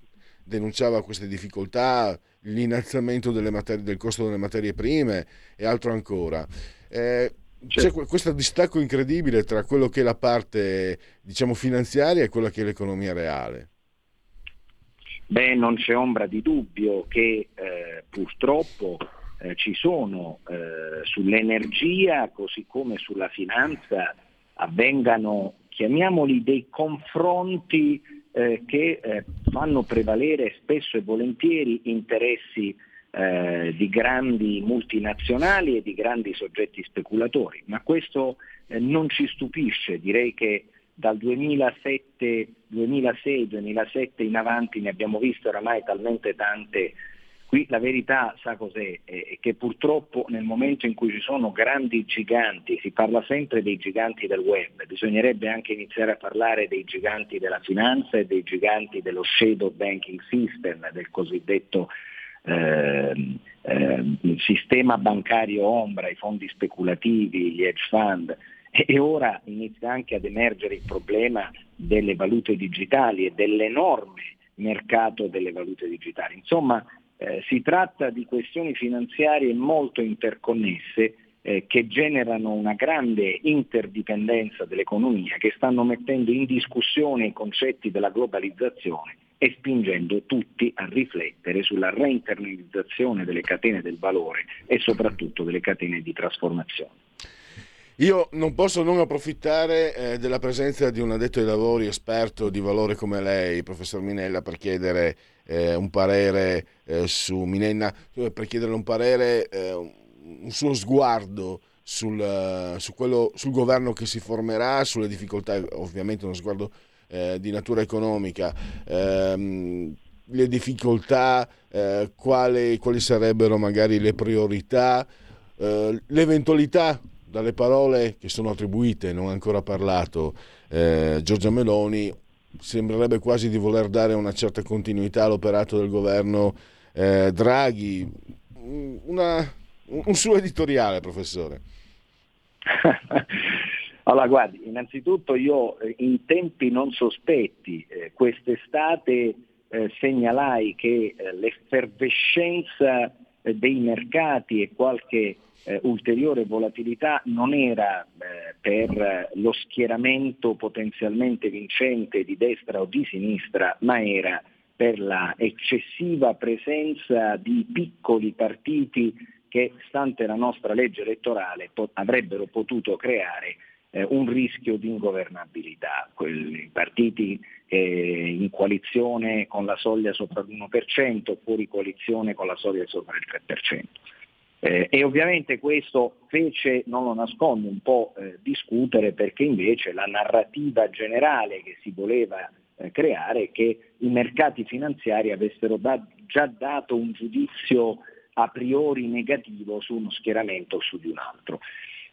denunciava queste difficoltà, l'innalzamento materie, del costo delle materie prime e altro ancora. Eh, c'è questo distacco incredibile tra quello che è la parte diciamo finanziaria e quella che è l'economia reale. Beh, non c'è ombra di dubbio che eh, purtroppo eh, ci sono eh, sull'energia così come sulla finanza avvengano chiamiamoli dei confronti eh, che eh, fanno prevalere spesso e volentieri interessi eh, di grandi multinazionali e di grandi soggetti speculatori, ma questo eh, non ci stupisce, direi che dal 2007, 2006, 2007 in avanti ne abbiamo viste oramai talmente tante Qui la verità, sa cos'è? È che purtroppo nel momento in cui ci sono grandi giganti, si parla sempre dei giganti del web, bisognerebbe anche iniziare a parlare dei giganti della finanza e dei giganti dello shadow banking system, del cosiddetto eh, eh, sistema bancario ombra, i fondi speculativi, gli hedge fund. E ora inizia anche ad emergere il problema delle valute digitali e dell'enorme mercato delle valute digitali. Insomma, eh, si tratta di questioni finanziarie molto interconnesse eh, che generano una grande interdipendenza dell'economia, che stanno mettendo in discussione i concetti della globalizzazione e spingendo tutti a riflettere sulla reinternalizzazione delle catene del valore e soprattutto delle catene di trasformazione. Io non posso non approfittare eh, della presenza di un addetto ai lavori esperto di valore come lei, professor Minella, per chiedere eh, un parere eh, su Minenna, per chiederle un parere, eh, un suo sguardo sul, su quello, sul governo che si formerà, sulle difficoltà, ovviamente uno sguardo eh, di natura economica, ehm, le difficoltà, eh, quali, quali, sarebbero magari le priorità, eh, l'eventualità dalle parole che sono attribuite, non ha ancora parlato eh, Giorgia Meloni, sembrerebbe quasi di voler dare una certa continuità all'operato del governo eh, Draghi. Una, un suo editoriale, professore. allora, guardi, innanzitutto io eh, in tempi non sospetti, eh, quest'estate eh, segnalai che eh, l'effervescenza eh, dei mercati e qualche eh, ulteriore volatilità non era per lo schieramento potenzialmente vincente di destra o di sinistra, ma era per la eccessiva presenza di piccoli partiti che, stante la nostra legge elettorale, po- avrebbero potuto creare eh, un rischio di ingovernabilità. Quelli partiti eh, in coalizione con la soglia sopra l'1%, fuori coalizione con la soglia sopra il 3%. Eh, e ovviamente questo fece, non lo nascondo, un po' eh, discutere perché invece la narrativa generale che si voleva eh, creare è che i mercati finanziari avessero da- già dato un giudizio a priori negativo su uno schieramento o su di un altro.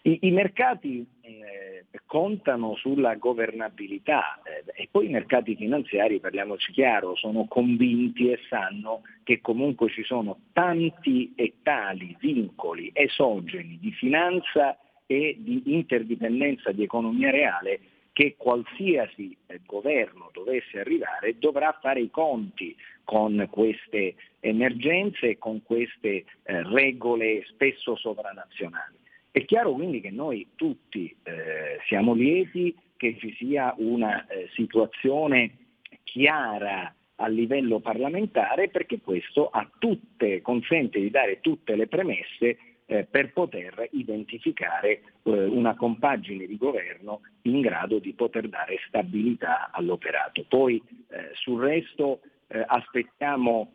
I, i mercati eh, contano sulla governabilità eh, e poi i mercati finanziari, parliamoci chiaro, sono convinti e sanno che comunque ci sono tanti e tali vincoli esogeni di finanza e di interdipendenza di economia reale che qualsiasi eh, governo dovesse arrivare dovrà fare i conti con queste emergenze e con queste eh, regole spesso sovranazionali. È chiaro quindi che noi tutti eh, siamo lieti che ci sia una eh, situazione chiara a livello parlamentare perché questo tutte, consente di dare tutte le premesse eh, per poter identificare eh, una compagine di governo in grado di poter dare stabilità all'operato. Poi eh, sul resto eh, aspettiamo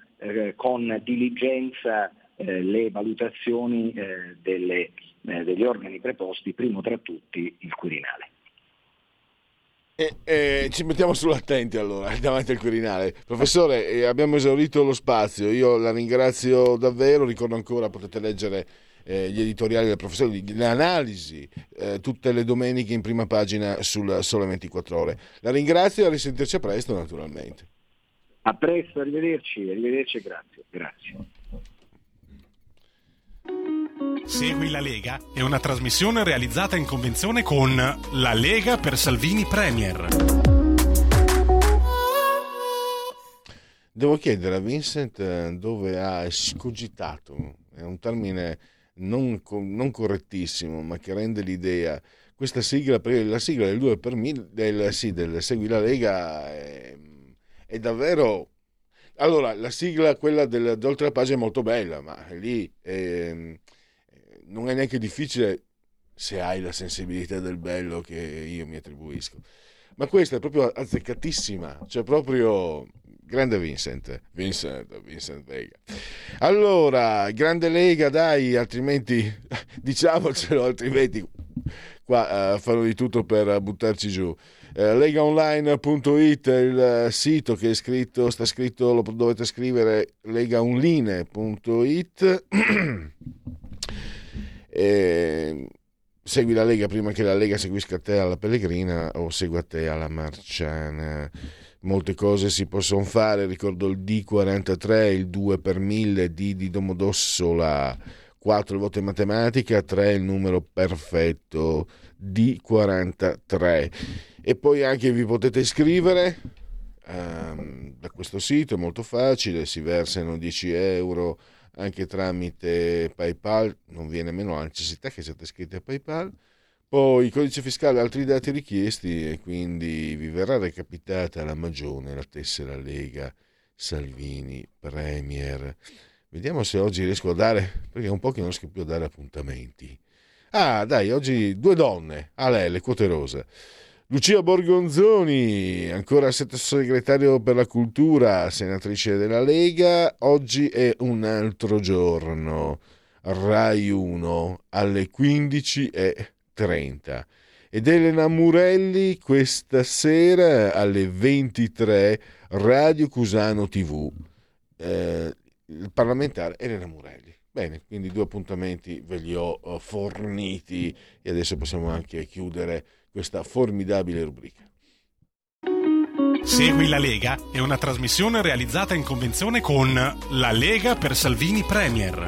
con diligenza le valutazioni delle, degli organi preposti, primo tra tutti il Quirinale. E, eh, ci mettiamo sull'attenti allora davanti al Quirinale. Professore, eh, abbiamo esaurito lo spazio, io la ringrazio davvero, ricordo ancora, potete leggere eh, gli editoriali del professore, le analisi eh, tutte le domeniche in prima pagina sul Sole 24 Ore. La ringrazio e a risentirci a presto naturalmente. A presto, arrivederci, arrivederci grazie. grazie. Segui la Lega è una trasmissione realizzata in convenzione con La Lega per Salvini Premier. Devo chiedere a Vincent eh, dove ha escogitato, è un termine non, non correttissimo, ma che rende l'idea. Questa sigla, la sigla del 2 per 1000, del, sì, del Segui la Lega, è, è davvero allora, la sigla, quella del, d'oltre la pagina è molto bella, ma lì eh, non è neanche difficile se hai la sensibilità del bello che io mi attribuisco. Ma questa è proprio azzeccatissima, cioè proprio grande Vincent, Vincent, Vincent Vega. Allora, grande Lega, dai, altrimenti diciamocelo, altrimenti qua uh, fanno di tutto per buttarci giù. Uh, legaonline.it è il sito che è scritto, sta scritto, lo dovete scrivere legaonline.it. e segui la Lega prima che la Lega seguisca te alla Pellegrina o segua te alla Marciana molte cose si possono fare, ricordo il D43, il 2 per 1000, D di Domodossola, 4 il voto in matematica, 3 il numero perfetto, D43. E poi anche vi potete iscrivere um, da questo sito, è molto facile, si versano 10 euro anche tramite PayPal, non viene meno la necessità che siate iscritti a PayPal poi codice fiscale, altri dati richiesti e quindi vi verrà recapitata la magione, la tessera Lega Salvini Premier. Vediamo se oggi riesco a dare, perché è un po' che non riesco più a dare appuntamenti. Ah, dai, oggi due donne, a lei, le quote rosa. Lucia Borgonzoni, ancora sottosegretario per la cultura, senatrice della Lega, oggi è un altro giorno, Rai 1 alle 15.30 ed Elena Murelli questa sera alle 23 Radio Cusano TV, eh, il parlamentare Elena Murelli. Bene, quindi due appuntamenti ve li ho uh, forniti e adesso possiamo anche chiudere questa formidabile rubrica. Segui la Lega è una trasmissione realizzata in convenzione con La Lega per Salvini Premier.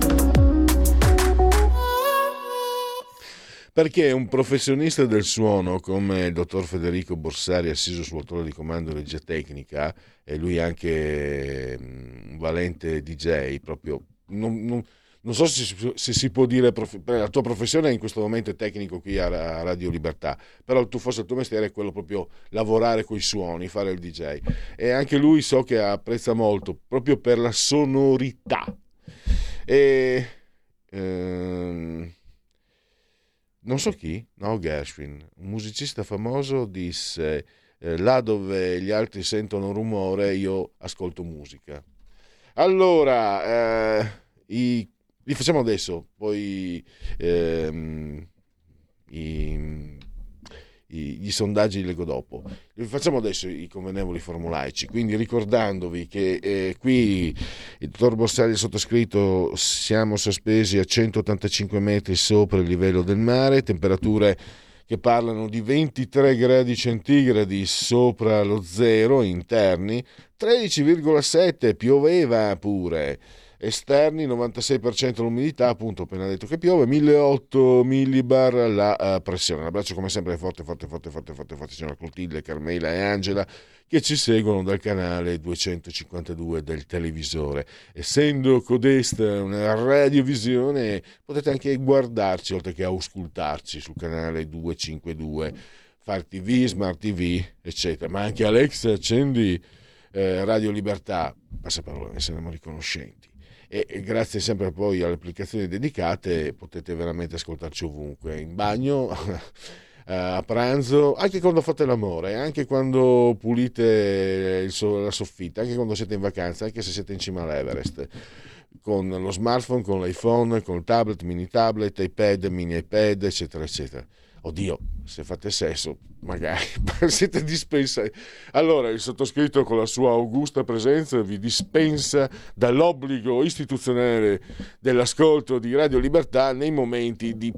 Perché un professionista del suono come il dottor Federico Borsari, assiso sul motore di comando regia tecnica, e lui anche un valente DJ, proprio non, non, non so se, se, si può dire, la tua professione in questo momento è tecnico qui a, Radio Libertà, però tu forse il tuo mestiere è quello proprio lavorare con i suoni, fare il DJ. E anche lui so che apprezza molto, proprio per la sonorità. E... Ehm, non so chi, no Gershwin, un musicista famoso disse eh, là dove gli altri sentono rumore io ascolto musica. Allora, eh, i li facciamo adesso, poi ehm, i, i, gli sondaggi li leggo dopo. Li facciamo adesso i convenevoli formulaici, quindi ricordandovi che eh, qui il dottor Borsari sottoscritto siamo sospesi a 185 metri sopra il livello del mare, temperature che parlano di 23 gradi centigradi sopra lo zero interni, 13,7 pioveva pure esterni, 96% l'umidità, appunto appena detto che piove, 1008 millibar la uh, pressione. Un abbraccio come sempre forte, forte, forte, forte, forte, forte, signora Clotilde, Carmela e Angela che ci seguono dal canale 252 del televisore. Essendo codesta una radiovisione, potete anche guardarci oltre che auscultarci sul canale 252, Far TV, Smart TV, eccetera. Ma anche Alexa, accendi eh, Radio Libertà, passa parola, ne saremo riconoscenti e, grazie sempre poi alle applicazioni dedicate potete veramente ascoltarci ovunque, in bagno. a pranzo, anche quando fate l'amore, anche quando pulite so- la soffitta, anche quando siete in vacanza, anche se siete in cima all'Everest, con lo smartphone, con l'iPhone, con il tablet, mini tablet, iPad, mini iPad, eccetera, eccetera oddio, se fate sesso, magari siete dispensati. Allora, il sottoscritto con la sua augusta presenza vi dispensa dall'obbligo istituzionale dell'ascolto di Radio Libertà nei momenti di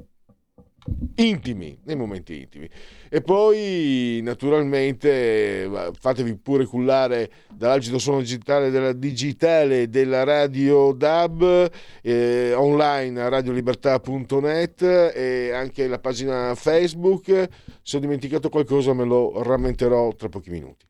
intimi, nei momenti intimi. E poi naturalmente fatevi pure cullare dall'agito suono digitale della digitale della radio DAB eh, online a radiolibertà.net e anche la pagina Facebook. Se ho dimenticato qualcosa me lo rammenterò tra pochi minuti.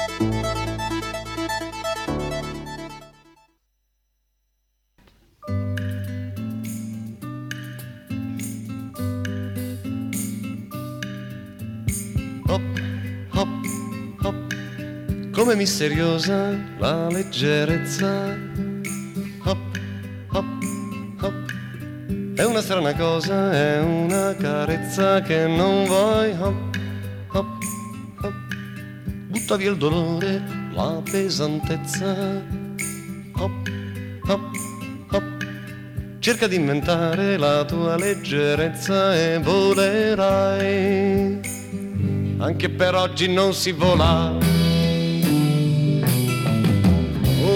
Come misteriosa la leggerezza. Hop, hop, hop. È una strana cosa, è una carezza che non vuoi. Hop, hop, hop. Butta via il dolore, la pesantezza. Hop, hop, hop. Cerca di inventare la tua leggerezza e volerai. Anche per oggi non si vola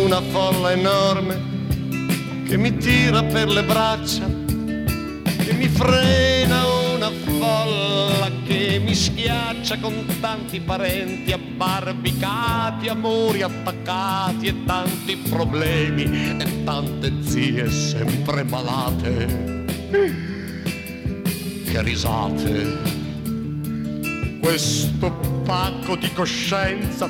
una folla enorme che mi tira per le braccia, che mi frena una folla che mi schiaccia con tanti parenti abbarbicati, amori attaccati e tanti problemi e tante zie sempre malate. Che risate! Questo pacco di coscienza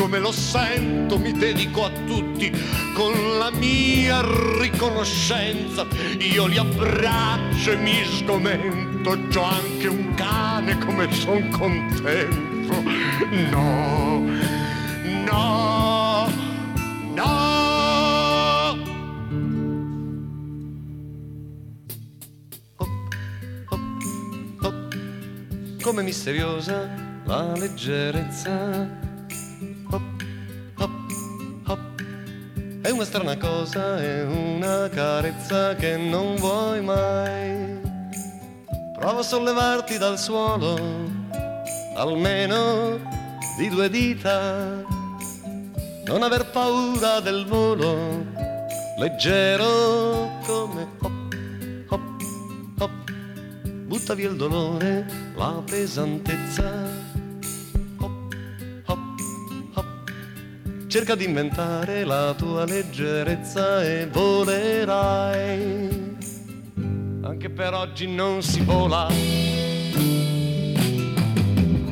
come lo sento mi dedico a tutti con la mia riconoscenza. Io li abbraccio e mi sgomento, c'ho anche un cane come son contento. No, no, no. Come misteriosa la leggerezza Una strana cosa, è una carezza che non vuoi mai. Prova a sollevarti dal suolo, almeno di due dita. Non aver paura del volo, leggero come hop, hop, hop. Butta via il dolore, la pesantezza Cerca di inventare la tua leggerezza e volerai. Anche per oggi non si vola.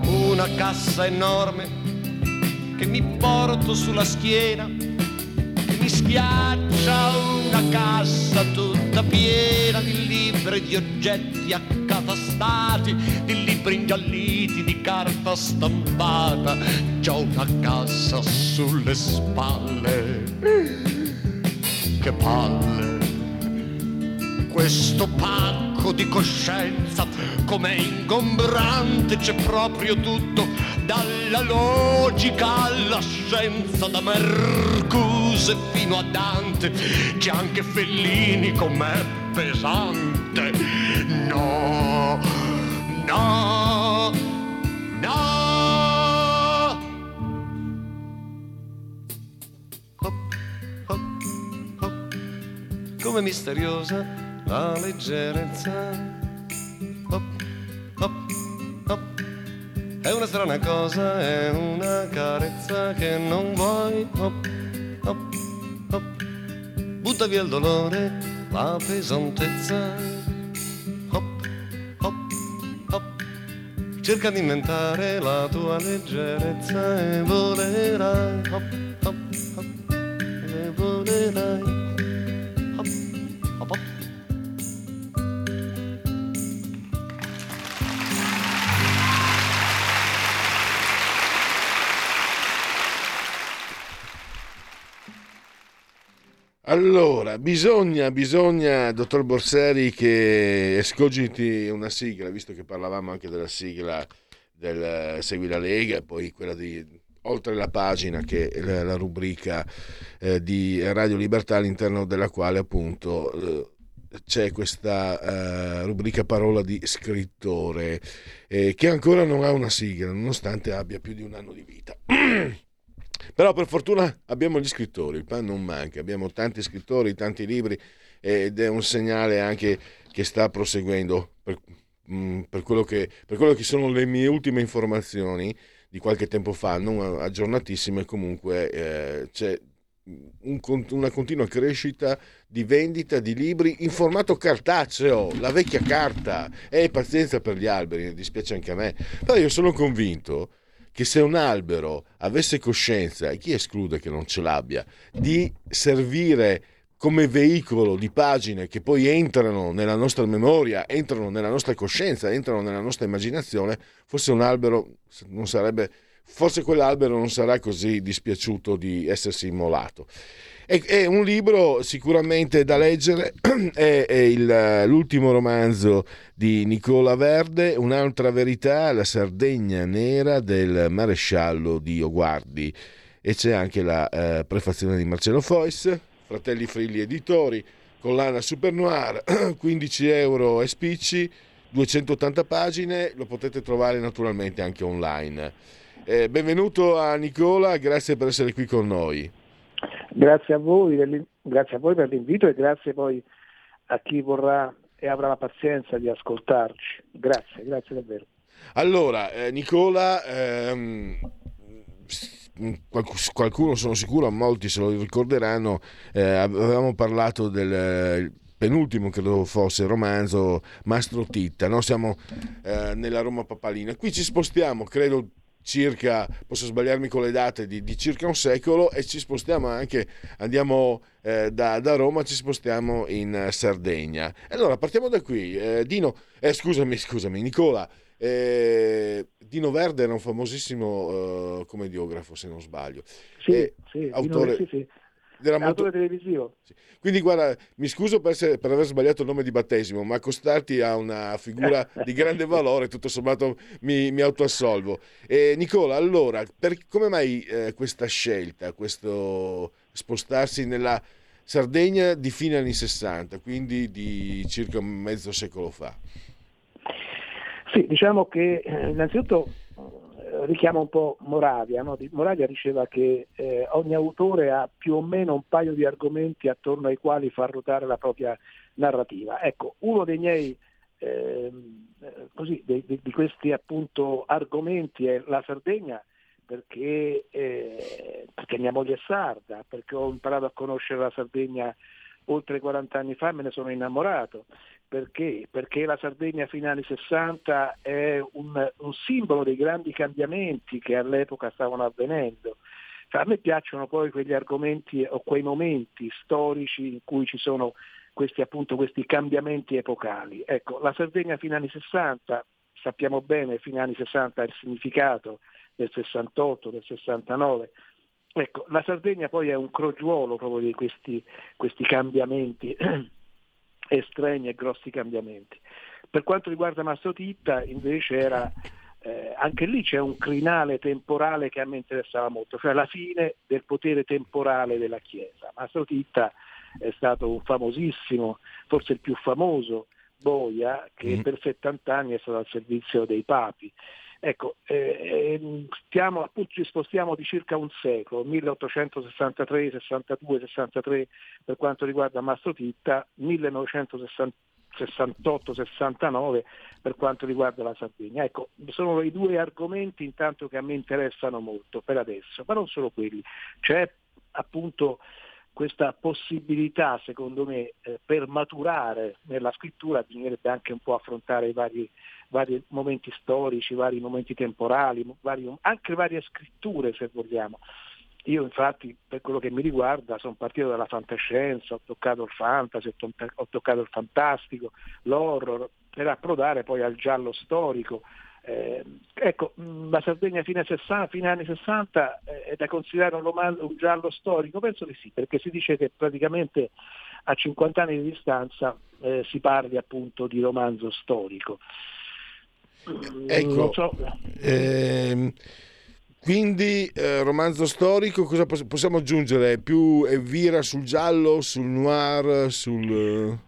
Una cassa enorme che mi porto sulla schiena, che mi schiaccia una cassa tutta piena di libri, di oggetti accatastati, di libri ingialliti, di carta stampata. C'ho una cassa sulle spalle. Che palle! Questo pacco di coscienza com'è ingombrante, c'è proprio tutto, dalla logica alla scienza, da Mercuse fino a Dante, c'è anche Fellini com'è pesante. No, no, Come misteriosa la leggerezza. Hop, hop, hop. È una strana cosa, è una carezza che non vuoi. Hop, hop, hop. Butta via il dolore, la pesantezza. Hop, hop, hop. Cerca di inventare la tua leggerezza e volerai. Hop, Allora, bisogna, bisogna, dottor Borseri, che escogiti una sigla, visto che parlavamo anche della sigla del eh, Segui la Lega, poi quella di oltre la pagina che è la, la rubrica eh, di Radio Libertà all'interno della quale appunto eh, c'è questa eh, rubrica parola di scrittore eh, che ancora non ha una sigla nonostante abbia più di un anno di vita. Però per fortuna abbiamo gli scrittori, il pan non manca, abbiamo tanti scrittori, tanti libri ed è un segnale anche che sta proseguendo. Per, mh, per, quello, che, per quello che sono le mie ultime informazioni di qualche tempo fa, non aggiornatissime, comunque eh, c'è un, una continua crescita di vendita di libri in formato cartaceo, la vecchia carta. E pazienza per gli alberi, dispiace anche a me, però io sono convinto che se un albero avesse coscienza, e chi esclude che non ce l'abbia, di servire come veicolo di pagine che poi entrano nella nostra memoria, entrano nella nostra coscienza, entrano nella nostra immaginazione, forse un albero non sarebbe, forse quell'albero non sarà così dispiaciuto di essersi immolato. È, è un libro sicuramente da leggere, è, è il, l'ultimo romanzo di Nicola Verde, Un'altra verità, la Sardegna nera del maresciallo Dio Guardi. E c'è anche la eh, prefazione di Marcello Fois, Fratelli Frilli Editori, collana Super Noir, 15 euro e spicci, 280 pagine, lo potete trovare naturalmente anche online. Eh, benvenuto a Nicola, grazie per essere qui con noi. Grazie a voi, grazie a voi per l'invito e grazie poi a chi vorrà e avrà la pazienza di ascoltarci. Grazie, grazie davvero. Allora, eh, Nicola, ehm, qualcuno sono sicuro, molti se lo ricorderanno, eh, avevamo parlato del penultimo credo fosse romanzo Mastro Titta, no? siamo eh, nella Roma papalina. Qui ci spostiamo, credo circa, posso sbagliarmi con le date, di, di circa un secolo e ci spostiamo anche, andiamo eh, da, da, Roma, ci spostiamo in Sardegna. Allora partiamo da qui. Eh, Dino, eh, scusami, scusami, Nicola. Eh, Dino Verde era un famosissimo uh, commediografo, se non sbaglio. Sì, sì, autore, Dino, sì, sì. Era molto... televisivo. Sì. Quindi guarda, mi scuso per, essere, per, aver sbagliato il nome di battesimo, ma accostarti a una figura di grande valore, tutto sommato mi, mi autoassolvo. E Nicola, allora, per, come mai eh, questa scelta, questo spostarsi nella Sardegna di fine anni 60, quindi di circa mezzo secolo fa? Sì, diciamo che eh, innanzitutto richiama un po' Moravia. No? Moravia diceva che eh, ogni autore ha più o meno un paio di argomenti attorno ai quali far ruotare la propria narrativa. Ecco, uno dei miei ehm, eh, così, di, di, questi appunto argomenti è la Sardegna perché, eh, perché mia moglie è sarda, perché ho imparato a conoscere la Sardegna oltre 40 anni fa e me ne sono innamorato perché? Perché la Sardegna fino agli anni 60 è un, un, simbolo dei grandi cambiamenti che all'epoca stavano avvenendo. Cioè, a me piacciono poi quegli argomenti o quei momenti storici in cui ci sono questi, appunto, questi cambiamenti epocali. Ecco, la Sardegna fino agli anni 60, sappiamo bene fino agli anni 60 il significato del 68, del 69, Ecco, la Sardegna poi è un crogiuolo proprio di questi, questi cambiamenti estremi e grossi cambiamenti. Per quanto riguarda Mastro Titta invece era, eh, anche lì c'è un crinale temporale che a me interessava molto, cioè la fine del potere temporale della Chiesa. Mastro Titta è stato un famosissimo, forse il più famoso boia che mm. per 70 anni è stato al servizio dei papi. Ecco, eh, ehm, stiamo, appunto, ci spostiamo di circa un secolo, 1863, 62, 63 per quanto riguarda Mastro Titta, 1968, 69 per quanto riguarda la Sardegna. Ecco, sono i due argomenti intanto che a me interessano molto per adesso, ma non solo quelli. C'è appunto questa possibilità, secondo me, eh, per maturare nella scrittura bisognerebbe anche un po' affrontare i vari vari momenti storici, vari momenti temporali, vari, anche varie scritture se vogliamo. Io infatti per quello che mi riguarda sono partito dalla fantascienza, ho toccato il fantasy, ho toccato il fantastico, l'horror, per approdare poi al giallo storico. Eh, ecco, la Sardegna fine, 60, fine anni 60 eh, è da considerare un, romanzo, un giallo storico? Penso di sì, perché si dice che praticamente a 50 anni di distanza eh, si parli appunto di romanzo storico. Ecco, so. ehm, quindi eh, romanzo storico, cosa possiamo aggiungere? Più Evira sul giallo, sul noir, sul...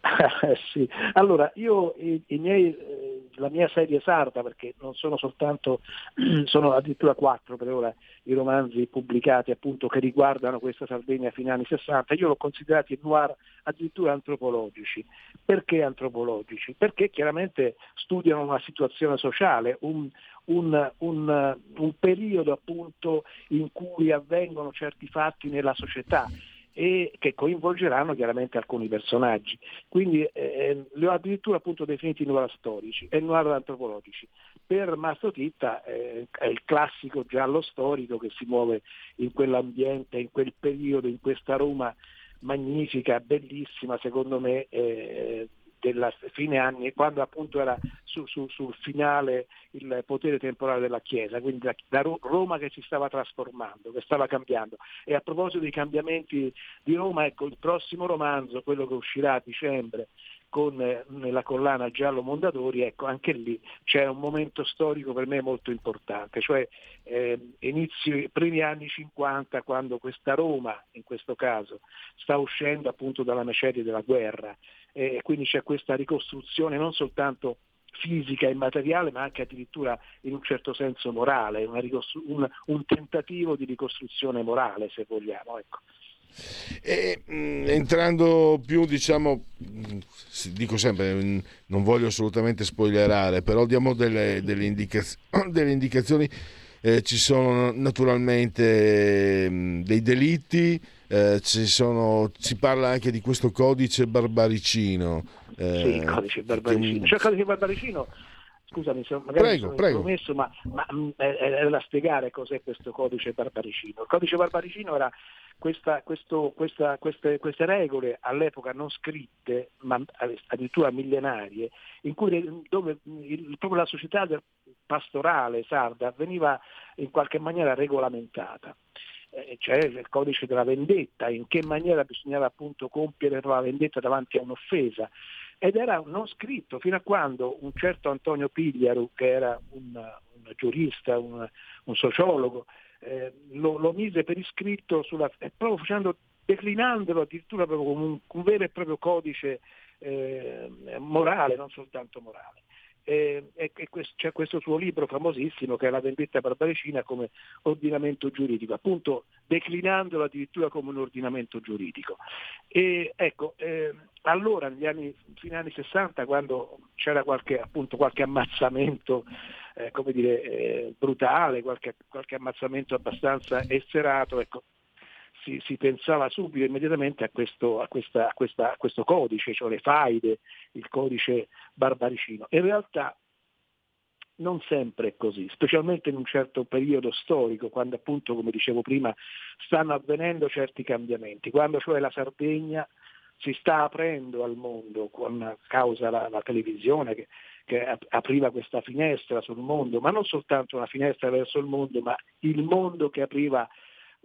sì, allora io i, i miei eh, la mia serie sarda, perché non sono soltanto, sono addirittura quattro per ora i romanzi pubblicati appunto che riguardano questa Sardegna fino agli anni 60, io l'ho considerati noir addirittura antropologici. Perché antropologici? Perché chiaramente studiano una situazione sociale, un, un, un, un periodo appunto in cui avvengono certi fatti nella società e che coinvolgeranno chiaramente alcuni personaggi. Quindi eh, li ho addirittura appunto definiti noir storici e noir antropologici. Per Mastro Titta eh, è il classico giallo storico che si muove in quell'ambiente, in quel periodo, in questa Roma magnifica, bellissima, secondo me eh, della fine anni, quando appunto era su, su, sul finale il potere temporale della Chiesa, quindi la, la, Roma che si stava trasformando, che stava cambiando. E a proposito dei cambiamenti di Roma, ecco il prossimo romanzo, quello che uscirà a dicembre, con eh, nella collana Giallo Mondadori, ecco anche lì c'è un momento storico per me molto importante, cioè eh, inizio, primi anni 50 quando questa Roma, in questo caso, sta uscendo appunto dalla macerie della guerra e quindi c'è questa ricostruzione non soltanto fisica e materiale, ma anche addirittura in un certo senso morale, un, un, tentativo di ricostruzione morale, se vogliamo. Ecco. E, mh, mm, entrando più, diciamo, mh, dico sempre, mh, non voglio assolutamente spoilerare, però diamo delle, delle, indicaz- delle indicazioni. Eh, ci sono naturalmente dei delitti, eh, sono, si parla anche di questo codice barbaricino. Eh, sì, il codice barbaricino. Che... Cioè, il codice barbaricino scusami se magari prego, sono prego. Promesso, ma, ma mh, è, da spiegare cos'è questo codice barbaricino. Il codice barbaricino era questa, questo, questa, queste, queste, regole all'epoca non scritte, ma addirittura millenarie, in cui dove il, proprio la società pastorale sarda veniva in qualche maniera regolamentata. Eh, c'è il codice della vendetta, in che maniera bisognava appunto compiere la vendetta davanti a un'offesa ed era non scritto fino a quando un certo Antonio Pigliaru, che era un, un giurista, un, un sociologo, eh, lo, lo, mise per iscritto sulla, proprio facendo, declinandolo addirittura proprio come un, un vero e proprio codice eh, morale, non soltanto morale e, e, c'è questo suo libro famosissimo che è La vendetta barbaricina come ordinamento giuridico, appunto declinandolo addirittura come un ordinamento giuridico. E, ecco, eh, allora negli anni, fine anni 60 quando c'era qualche, appunto, qualche ammazzamento eh, come dire, eh, brutale, qualche, qualche ammazzamento abbastanza esserato, ecco, si, si, pensava subito, immediatamente a questo, a, questa, a, questa, a questo, codice, cioè le faide, il codice barbaricino. In realtà non sempre è così, specialmente in un certo periodo storico, quando appunto, come dicevo prima, stanno avvenendo certi cambiamenti, quando cioè la Sardegna si sta aprendo al mondo con causa la, la televisione che, che, apriva questa finestra sul mondo, ma non soltanto una finestra verso il mondo, ma il mondo che apriva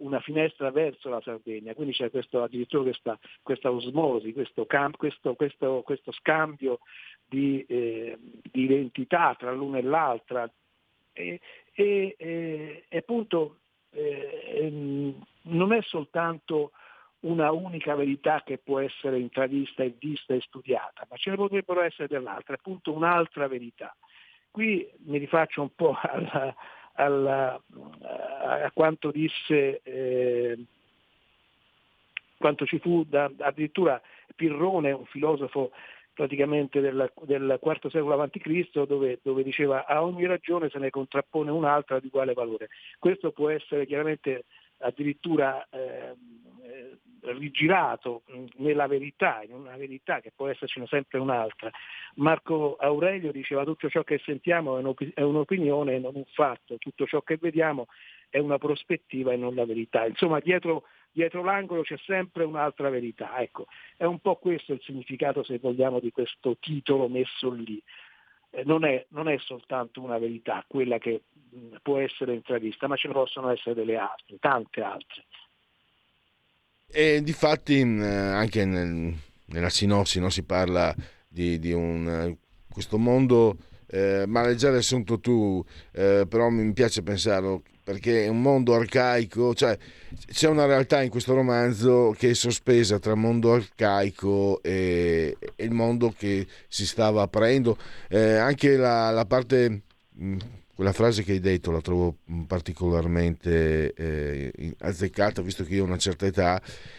una finestra verso la Sardegna, quindi c'è questo, addirittura questa, questa osmosi, questo, camp, questo, questo, questo, scambio di, eh, di, identità tra l'una e l'altra e, e, e, appunto eh, ehm, non è soltanto una unica verità che può essere intravista e vista e studiata, ma ce ne potrebbero essere dell'altra, appunto un'altra verità. Qui mi rifaccio un po' alla, alla, a quanto disse, eh, quanto ci fu da, addirittura Pirrone, un filosofo praticamente del, del IV secolo a.C., dove, dove diceva a ogni ragione se ne contrappone un'altra di uguale valore. Questo può essere chiaramente addirittura eh, rigirato nella verità, in una verità che può essercene sempre un'altra. Marco Aurelio diceva tutto ciò che sentiamo è un'opinione e non un fatto, tutto ciò che vediamo è una prospettiva e non la verità. Insomma, dietro, dietro l'angolo c'è sempre un'altra verità. Ecco, è un po' questo il significato, se vogliamo, di questo titolo messo lì. Eh, non, è, non, è, soltanto una verità quella che mh, può essere intravista, ma ce ne possono essere delle altre, tante altre. E di fatti anche nel, nella sinossi no, si parla di, di un, questo mondo, eh, ma l'hai già riassunto tu, eh, però mi piace pensarlo perché è un mondo arcaico, cioè c'è una realtà in questo romanzo che è sospesa tra il mondo arcaico e, e il mondo che si stava aprendo, eh, anche la, la parte quella frase che hai detto la trovo particolarmente eh, azzeccata, visto che io ho una certa età.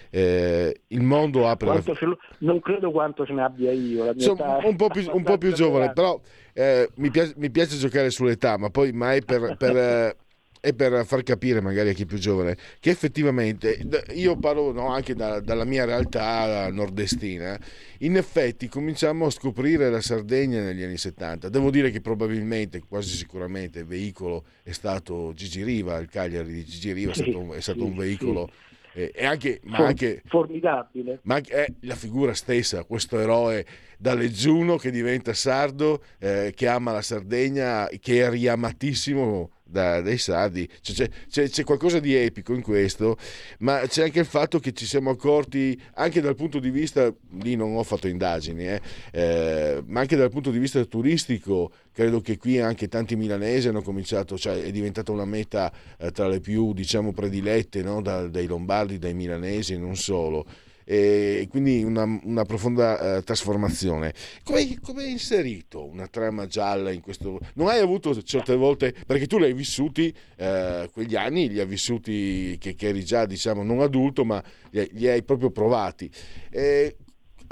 Eh, il mondo apre. La... Lo... Non credo quanto ce ne abbia io. Insomma, un, po più, un po' più, giovane, però eh, mi, piace, mi, piace, giocare sull'età, ma poi mai per, per, e per far capire magari a chi è più giovane che effettivamente io parlo no, anche da, dalla mia realtà nordestina in effetti cominciamo a scoprire la Sardegna negli anni 70 devo dire che probabilmente quasi sicuramente il veicolo è stato Gigi Riva il Cagliari di Gigi Riva è stato un, è stato un veicolo eh, e anche, ma anche formidabile. ma anche, eh, la figura stessa questo eroe da leggiuno che diventa sardo eh, che ama la Sardegna che è riamatissimo da, dai sardi. Cioè, c'è, c'è, qualcosa di epico in questo, ma c'è anche il fatto che ci siamo accorti, anche dal punto di vista, lì non ho fatto indagini, eh, eh, ma anche dal punto di vista turistico, credo che qui anche tanti milanesi hanno cominciato, cioè è diventata una meta eh, tra le più diciamo predilette no? da, dai lombardi, dai milanesi e non solo. E quindi una, una profonda eh, trasformazione. Come, come hai inserito una trama gialla in questo? Non hai avuto certe volte, perché tu li hai vissuti, eh, quegli anni li hai vissuti che, che, eri già diciamo non adulto, ma li, li hai proprio provati. Eh,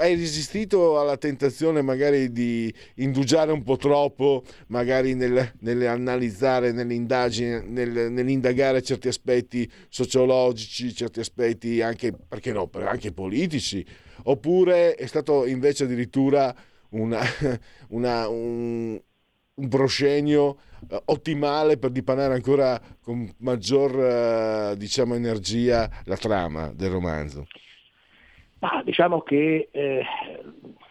hai resistito alla tentazione magari di indugiare un po' troppo, magari nel, nell'analizzare, nell'indagine, nel, nell'indagare certi aspetti sociologici, certi aspetti anche, perché no, anche politici, oppure è stato invece addirittura una, una, un, un proscenio eh, ottimale per dipanare ancora con maggior eh, diciamo, energia la trama del romanzo? Ma diciamo che eh,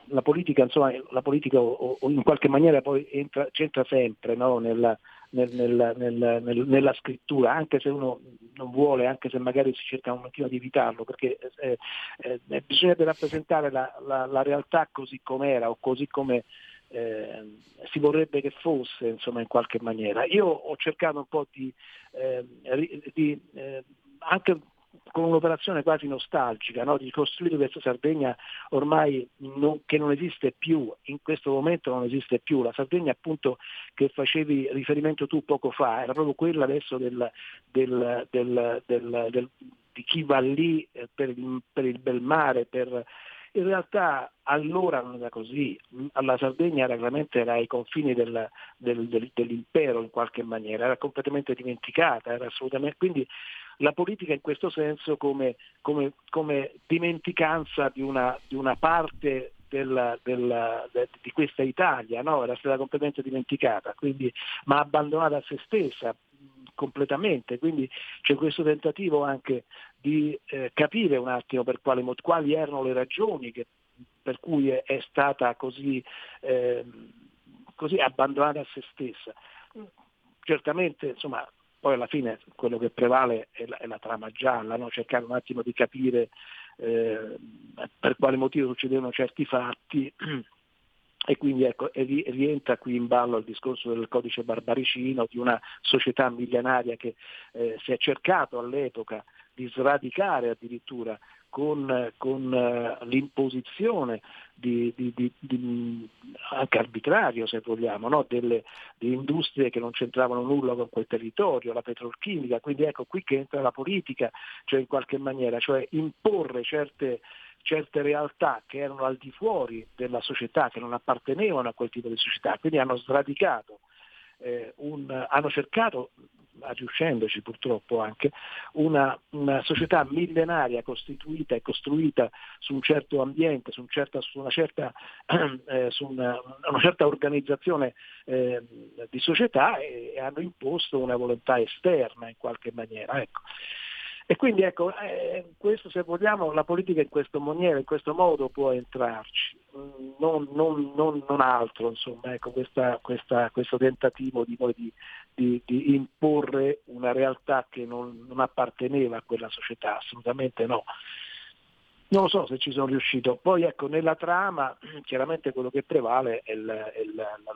la politica, insomma, la politica o, o in qualche maniera poi entra, c'entra sempre no? nella, nel, nel, nel, nella scrittura, anche se uno non vuole, anche se magari si cerca un attimo di evitarlo, perché eh, eh, eh bisognerebbe rappresentare la, la, la, realtà così com'era o così come eh, si vorrebbe che fosse, insomma, in qualche maniera. Io ho cercato un po' di, eh, di eh, anche con un'operazione quasi nostalgica no? di costruire questa Sardegna ormai non, che non esiste più, in questo momento non esiste più. La Sardegna appunto che facevi riferimento tu poco fa era proprio quella adesso del, del, del, di chi va lì eh, per per il bel mare, per, in realtà allora non era così, la Sardegna era veramente era ai confini del, del, del, dell'impero in qualche maniera, era completamente dimenticata, era quindi la politica in questo senso come, come, come dimenticanza di una, di una parte della, della, de, di questa Italia, no? era stata completamente dimenticata, quindi, ma abbandonata a se stessa completamente. Quindi c'è questo tentativo anche di eh, capire un attimo per quali, quali erano le ragioni che, per cui è, è stata così, eh, così abbandonata a se stessa. Certamente insomma, poi alla fine quello che prevale è la, è la trama gialla, no? cercare un attimo di capire eh, per quale motivo succedevano certi fatti e quindi ecco, rientra qui in ballo il discorso del codice barbaricino, di una società millenaria che eh, si è cercato all'epoca di sradicare addirittura con, con uh, l'imposizione di, di, di, anche arbitrario se vogliamo, no? delle di industrie che non c'entravano nulla con quel territorio, la petrolchimica, quindi ecco qui che entra la politica, cioè in qualche maniera, cioè imporre certe, certe realtà che erano al di fuori della società, che non appartenevano a quel tipo di società, quindi hanno sradicato, eh, un, hanno cercato riuscendoci purtroppo anche, una, una, società millenaria costituita e costruita su un certo ambiente, su, un certa, su, una, certa, eh, su una, una, certa, organizzazione eh, di società e, e, hanno imposto una volontà esterna in qualche maniera. Ecco. E quindi ecco, eh, questo se vogliamo la politica in questo maniera, in questo modo può entrarci, mm, non, non, non, non altro, insomma, ecco, questa, questa, questo tentativo di, di, di, di, imporre una realtà che non, apparteneva a quella società, assolutamente no. Non lo so se ci sono riuscito. Poi ecco, nella trama chiaramente quello che prevale è, il, è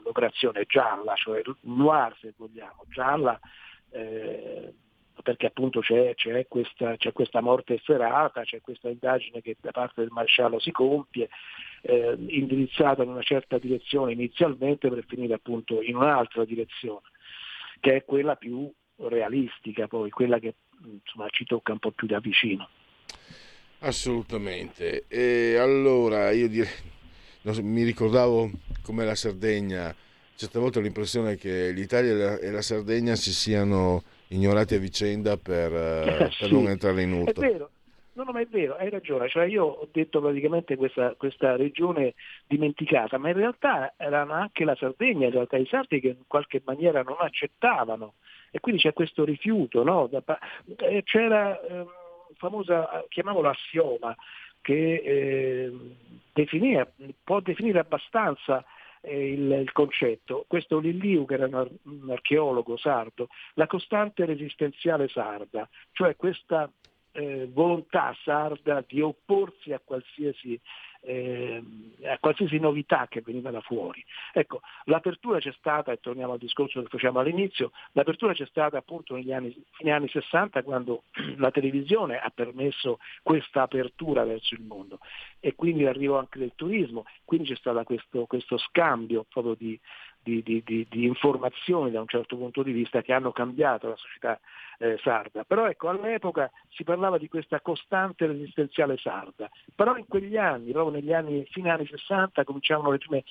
l'operazione gialla, cioè noir se vogliamo, gialla eh, perché appunto c'è, c'è, questa, c'è, questa, morte efferata, c'è questa indagine che da parte del maresciallo si compie, eh, indirizzata in una certa direzione inizialmente per finire appunto in un'altra direzione, che è quella più realistica poi, quella che insomma, ci tocca un po' più da vicino. Assolutamente. E allora io direi, mi ricordavo come la Sardegna, certe volte ho l'impressione che l'Italia e la Sardegna si siano ignorati a vicenda per, eh, per non entrare in urto. È vero. No, no, ma è vero, hai ragione. Cioè io ho detto praticamente questa, questa, regione dimenticata, ma in realtà erano anche la Sardegna, in realtà i sardi che in qualche maniera non accettavano. E quindi c'è questo rifiuto, no? Eh, c'era eh, famosa, chiamiamolo assioma, che eh, definire, può definire abbastanza il, il, concetto. Questo Lilliu, che era un, archeologo sardo, la costante resistenziale sarda, cioè questa eh, volontà sarda di opporsi a qualsiasi eh, a qualsiasi novità che veniva da fuori. Ecco, l'apertura c'è stata, e torniamo al discorso che facciamo all'inizio, l'apertura c'è stata appunto negli anni, fine anni 60 quando la televisione ha permesso questa apertura verso il mondo e quindi l'arrivo anche del turismo, quindi c'è stato questo, questo scambio proprio di, di, di, di, di, informazioni da un certo punto di vista che hanno cambiato la società eh, sarda. Però ecco, all'epoca si parlava di questa costante resistenziale sarda, però in quegli anni, proprio negli anni, fine anni 60, cominciavano le prime,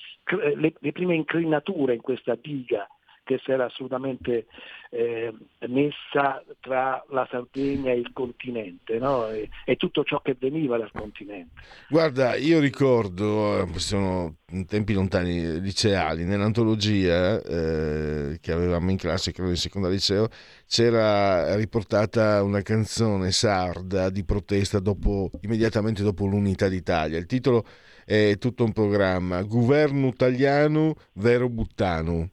le, le prime incrinature in questa diga che si era assolutamente eh, messa tra la Sardegna e il continente no? e, e, tutto ciò che veniva dal continente. Guarda, io ricordo, eh, sono tempi lontani liceali, nell'antologia eh, che avevamo in classe, credo in seconda liceo, c'era riportata una canzone sarda di protesta dopo, immediatamente dopo l'unità d'Italia. Il titolo è tutto un programma, Governo italiano vero buttano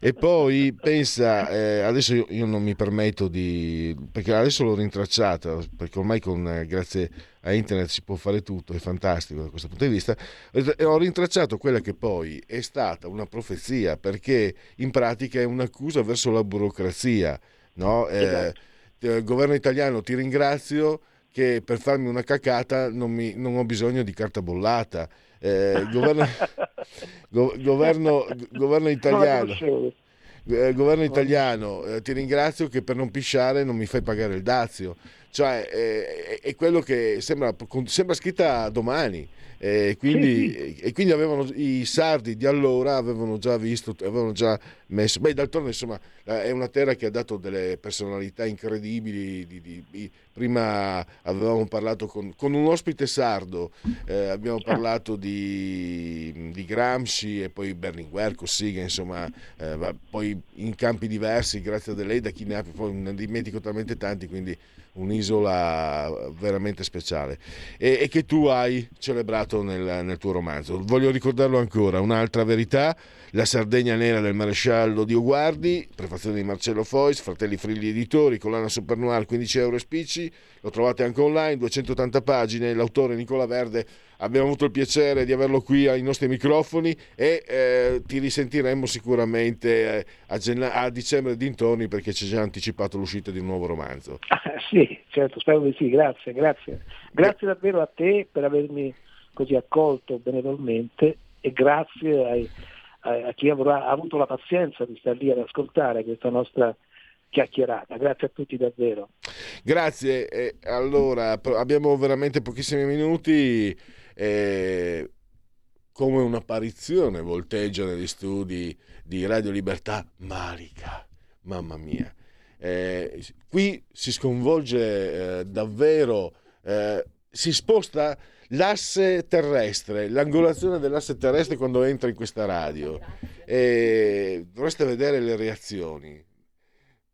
e poi pensa, eh, adesso io, io, non mi permetto di, perché adesso l'ho rintracciata, perché ormai con, eh, grazie a internet si può fare tutto, è fantastico da questo punto di vista, e ho rintracciato quella che poi è stata una profezia, perché in pratica è un'accusa verso la burocrazia. No? Eh, esatto. governo italiano ti ringrazio che per farmi una cacata non, mi, non ho bisogno di carta bollata eh, governo, go, governo, governo, italiano. Eh, governo italiano, eh, ti ringrazio che per non pisciare non mi fai pagare il dazio. Cioè, è, è quello che sembra, sembra scritta domani. E quindi, sì. e quindi avevano, i sardi di allora avevano già visto, avevano già messo. Beh, d'altronde, insomma, è una terra che ha dato delle personalità incredibili. Di, di, di, prima avevamo parlato con, con un ospite sardo, eh, abbiamo parlato di, di, Gramsci e poi Berlinguer, Cossiga, insomma, eh, poi in campi diversi, grazie a lei, da chi ne ha, poi ne dimentico talmente tanti, quindi un'isola veramente speciale e, e, che tu hai celebrato nel, nel, tuo romanzo. Voglio ricordarlo ancora, un'altra verità, La Sardegna Nera del Maresciallo Dio Guardi, prefazione di Marcello Fois, Fratelli Frilli Editori, collana Super Noir, 15 euro e spicci, lo trovate anche online, 280 pagine, l'autore Nicola Verde abbiamo avuto il piacere di averlo qui ai nostri microfoni e eh, ti risentiremo sicuramente eh, a, genna- a, dicembre dintorni perché ci hai già anticipato l'uscita di un nuovo romanzo. Ah, sì, certo, spero di sì, grazie, grazie. Grazie davvero a te per avermi così accolto benevolmente e grazie ai, a, a chi avrà avuto la pazienza di stare lì ad ascoltare questa nostra chiacchierata. Grazie a tutti davvero. Grazie, eh, allora abbiamo veramente pochissimi minuti eh, come un'apparizione volteggia negli studi di Radio Libertà Marica. Mamma mia. Eh, qui si sconvolge eh, davvero, eh, si sposta l'asse terrestre, l'angolazione dell'asse terrestre quando entra in questa radio. E dovreste vedere le reazioni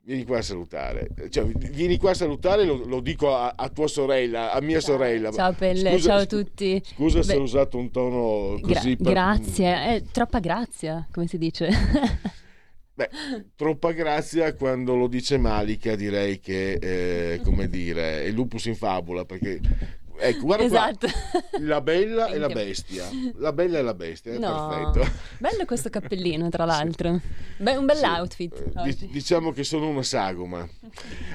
vieni qua a salutare. Cioè, vieni qua a salutare, lo, lo dico a, a, tua sorella, a mia ciao, sorella. Ciao Pelle, scusa, ciao a tutti. Scusa Beh, se ho usato un tono così. Gra-. Grazie, è troppa grazia, come si dice. Beh, troppa grazia quando lo dice Malika, direi che, eh, come dire, è lupus in fabula, perché Ecco, guarda esatto. qua, la bella e la bestia. La bella e la bestia, è no. perfetto. Bello questo cappellino, tra l'altro. Sì. Be- un bell'outfit. Sì. diciamo che sono una sagoma.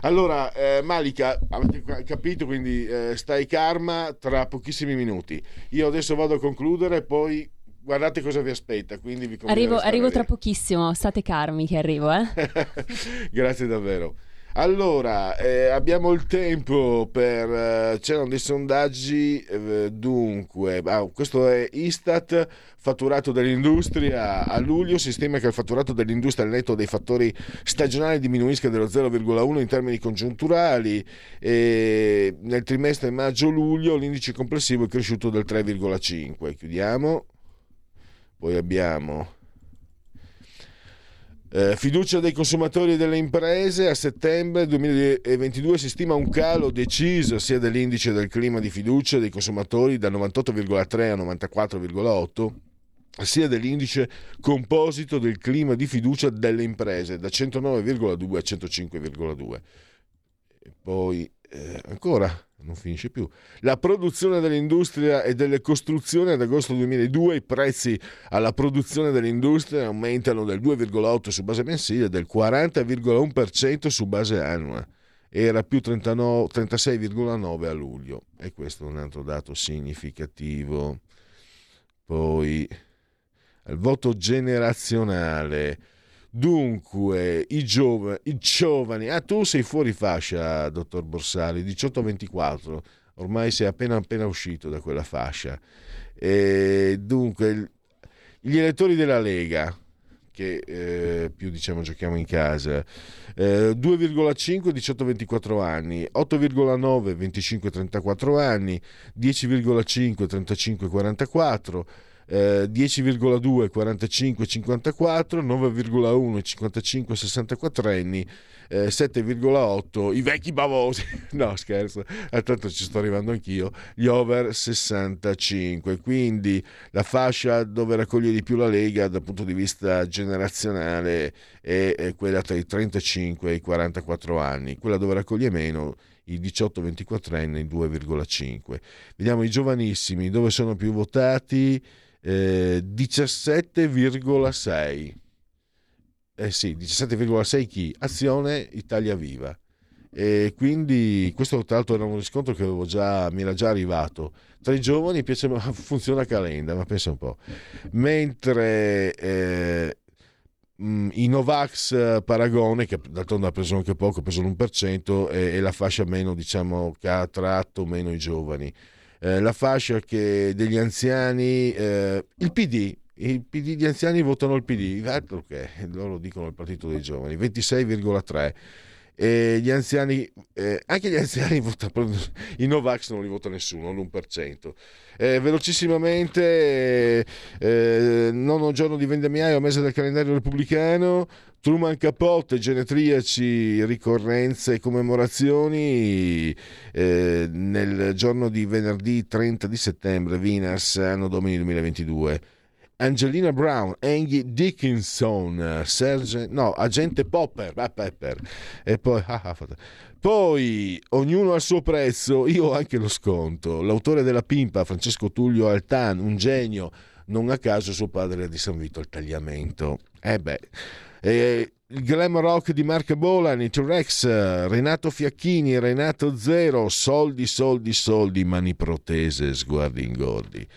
Allora, eh, Malika, avete capito, quindi eh, stai karma tra pochissimi minuti. Io adesso vado a concludere, poi guardate cosa vi aspetta. Quindi vi arrivo, arrivo tra pochissimo, state carmi che arrivo. Eh? Grazie davvero. Allora, eh, abbiamo il tempo per... Eh, c'erano dei sondaggi, eh, dunque, ah, questo è Istat, fatturato dell'industria a luglio, si stima che il fatturato dell'industria al netto dei fattori stagionali diminuisca dello 0,1 in termini congiunturali e nel trimestre maggio-luglio l'indice complessivo è cresciuto del 3,5. Chiudiamo. Poi abbiamo eh, fiducia dei consumatori e delle imprese. A settembre 2022 si stima un calo deciso sia dell'indice del clima di fiducia dei consumatori da 98,3 a 94,8 sia dell'indice composito del clima di fiducia delle imprese da 109,2 a 105,2 e poi eh, ancora non finisce più. La produzione dell'industria e delle costruzioni ad agosto 2002 i prezzi alla produzione dell'industria aumentano del 2,8 su base mensile e del 40,1% su base annua. Era più 39, 36,9 a luglio e questo è un altro dato significativo. Poi il voto generazionale. Dunque, i, giov- i, giovani, ah tu sei fuori fascia, dottor Borsali, 18-24, ormai sei appena appena uscito da quella fascia. E dunque, gli elettori della Lega, che eh, più diciamo giochiamo in casa, eh, 2,5 18-24 anni, 8,9 25-34 anni, 10,5 35-44 eh, 10,2 45 54 9,1 55 64 anni eh, 7,8 i vecchi bavosi. No scherzo tanto ci sto arrivando anch'io gli over 65 quindi la fascia dove raccoglie di più la Lega dal punto di vista generazionale è, è quella tra i 35 e i 44 anni. Quella dove raccoglie meno i 18-24 anni 2,5 vediamo i giovanissimi dove sono più votati eh, 17,6. Eh sì, 17,6 chi? Azione Italia Viva. E quindi questo tra l'altro era un riscontro che già, mi era già arrivato. Tra i giovani piace, funziona calenda, ma pensa un po'. Mentre eh, i Novax Paragone, che d'altronde ha preso anche poco, ha preso l'1%, è, è la fascia meno, diciamo, che ha attratto meno i giovani eh, la fascia degli anziani, eh, il PD, i PD gli anziani votano il PD, altro che loro dicono il partito dei giovani, 26,3. E gli anziani, eh, anche gli anziani votano, i Novax non li vota nessuno, l'1%. Eh, velocissimamente, eh, nono giorno di vendemmiaio, mese del calendario repubblicano, Truman Capote, genetriaci, ricorrenze e commemorazioni eh, nel giorno di venerdì 30 di settembre, Vinas, anno domini 2022. Angelina Brown, Angie Dickinson, Serge, no, agente Popper, ah, Pepper, e poi, ah, ah, poi ognuno al suo prezzo, io ho anche lo sconto. L'autore della pimpa, Francesco Tullio Altan, un genio, non a caso suo padre è di San Vito al tagliamento. Eh beh, eh, il glam rock di Mark Bolan, i T-Rex, Renato Fiacchini, Renato Zero, soldi, soldi, soldi, mani protese, sguardi ingordi.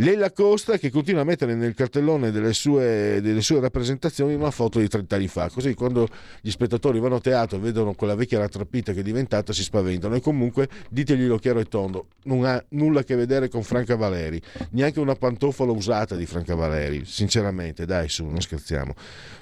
Leila Costa che continua a mettere nel cartellone delle sue, delle sue rappresentazioni una foto di 30 anni fa, così quando gli spettatori vanno a teatro e vedono quella vecchia rattrappita che è diventata si spaventano. E comunque diteglielo chiaro e tondo, non ha nulla a che vedere con Franca Valeri, neanche una pantofola usata di Franca Valeri, sinceramente, dai su, non scherziamo.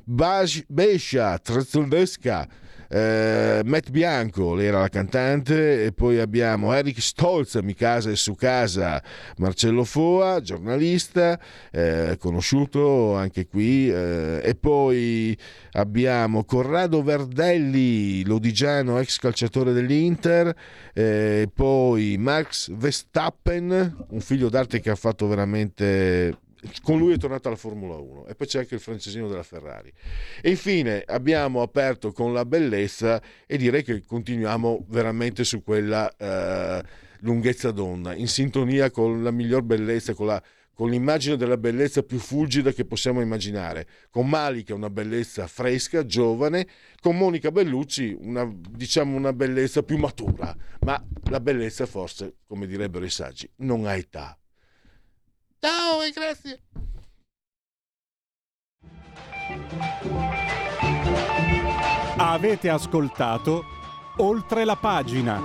Bas- Bescia, Trazzondesca, eh, Matt Bianco, era la cantante, e poi abbiamo Eric Stolz, Mi casa e su casa, Marcello Foa, giornalista, eh, conosciuto anche qui, eh, e poi abbiamo Corrado Verdelli, lodigiano, ex calciatore dell'Inter, eh, poi Max Verstappen, un figlio d'arte che ha fatto veramente con lui è tornata la Formula 1 e poi c'è anche il francesino della Ferrari. E infine abbiamo aperto con la bellezza e direi che continuiamo veramente su quella eh, lunghezza d'onda, in sintonia con la miglior bellezza, con, la, con l'immagine della bellezza più fulgida che possiamo immaginare, con Mali è una bellezza fresca, giovane, con Monica Bellucci una, diciamo una bellezza più matura, ma la bellezza forse, come direbbero i saggi, non ha età. Ciao e grazie. Avete ascoltato oltre la pagina.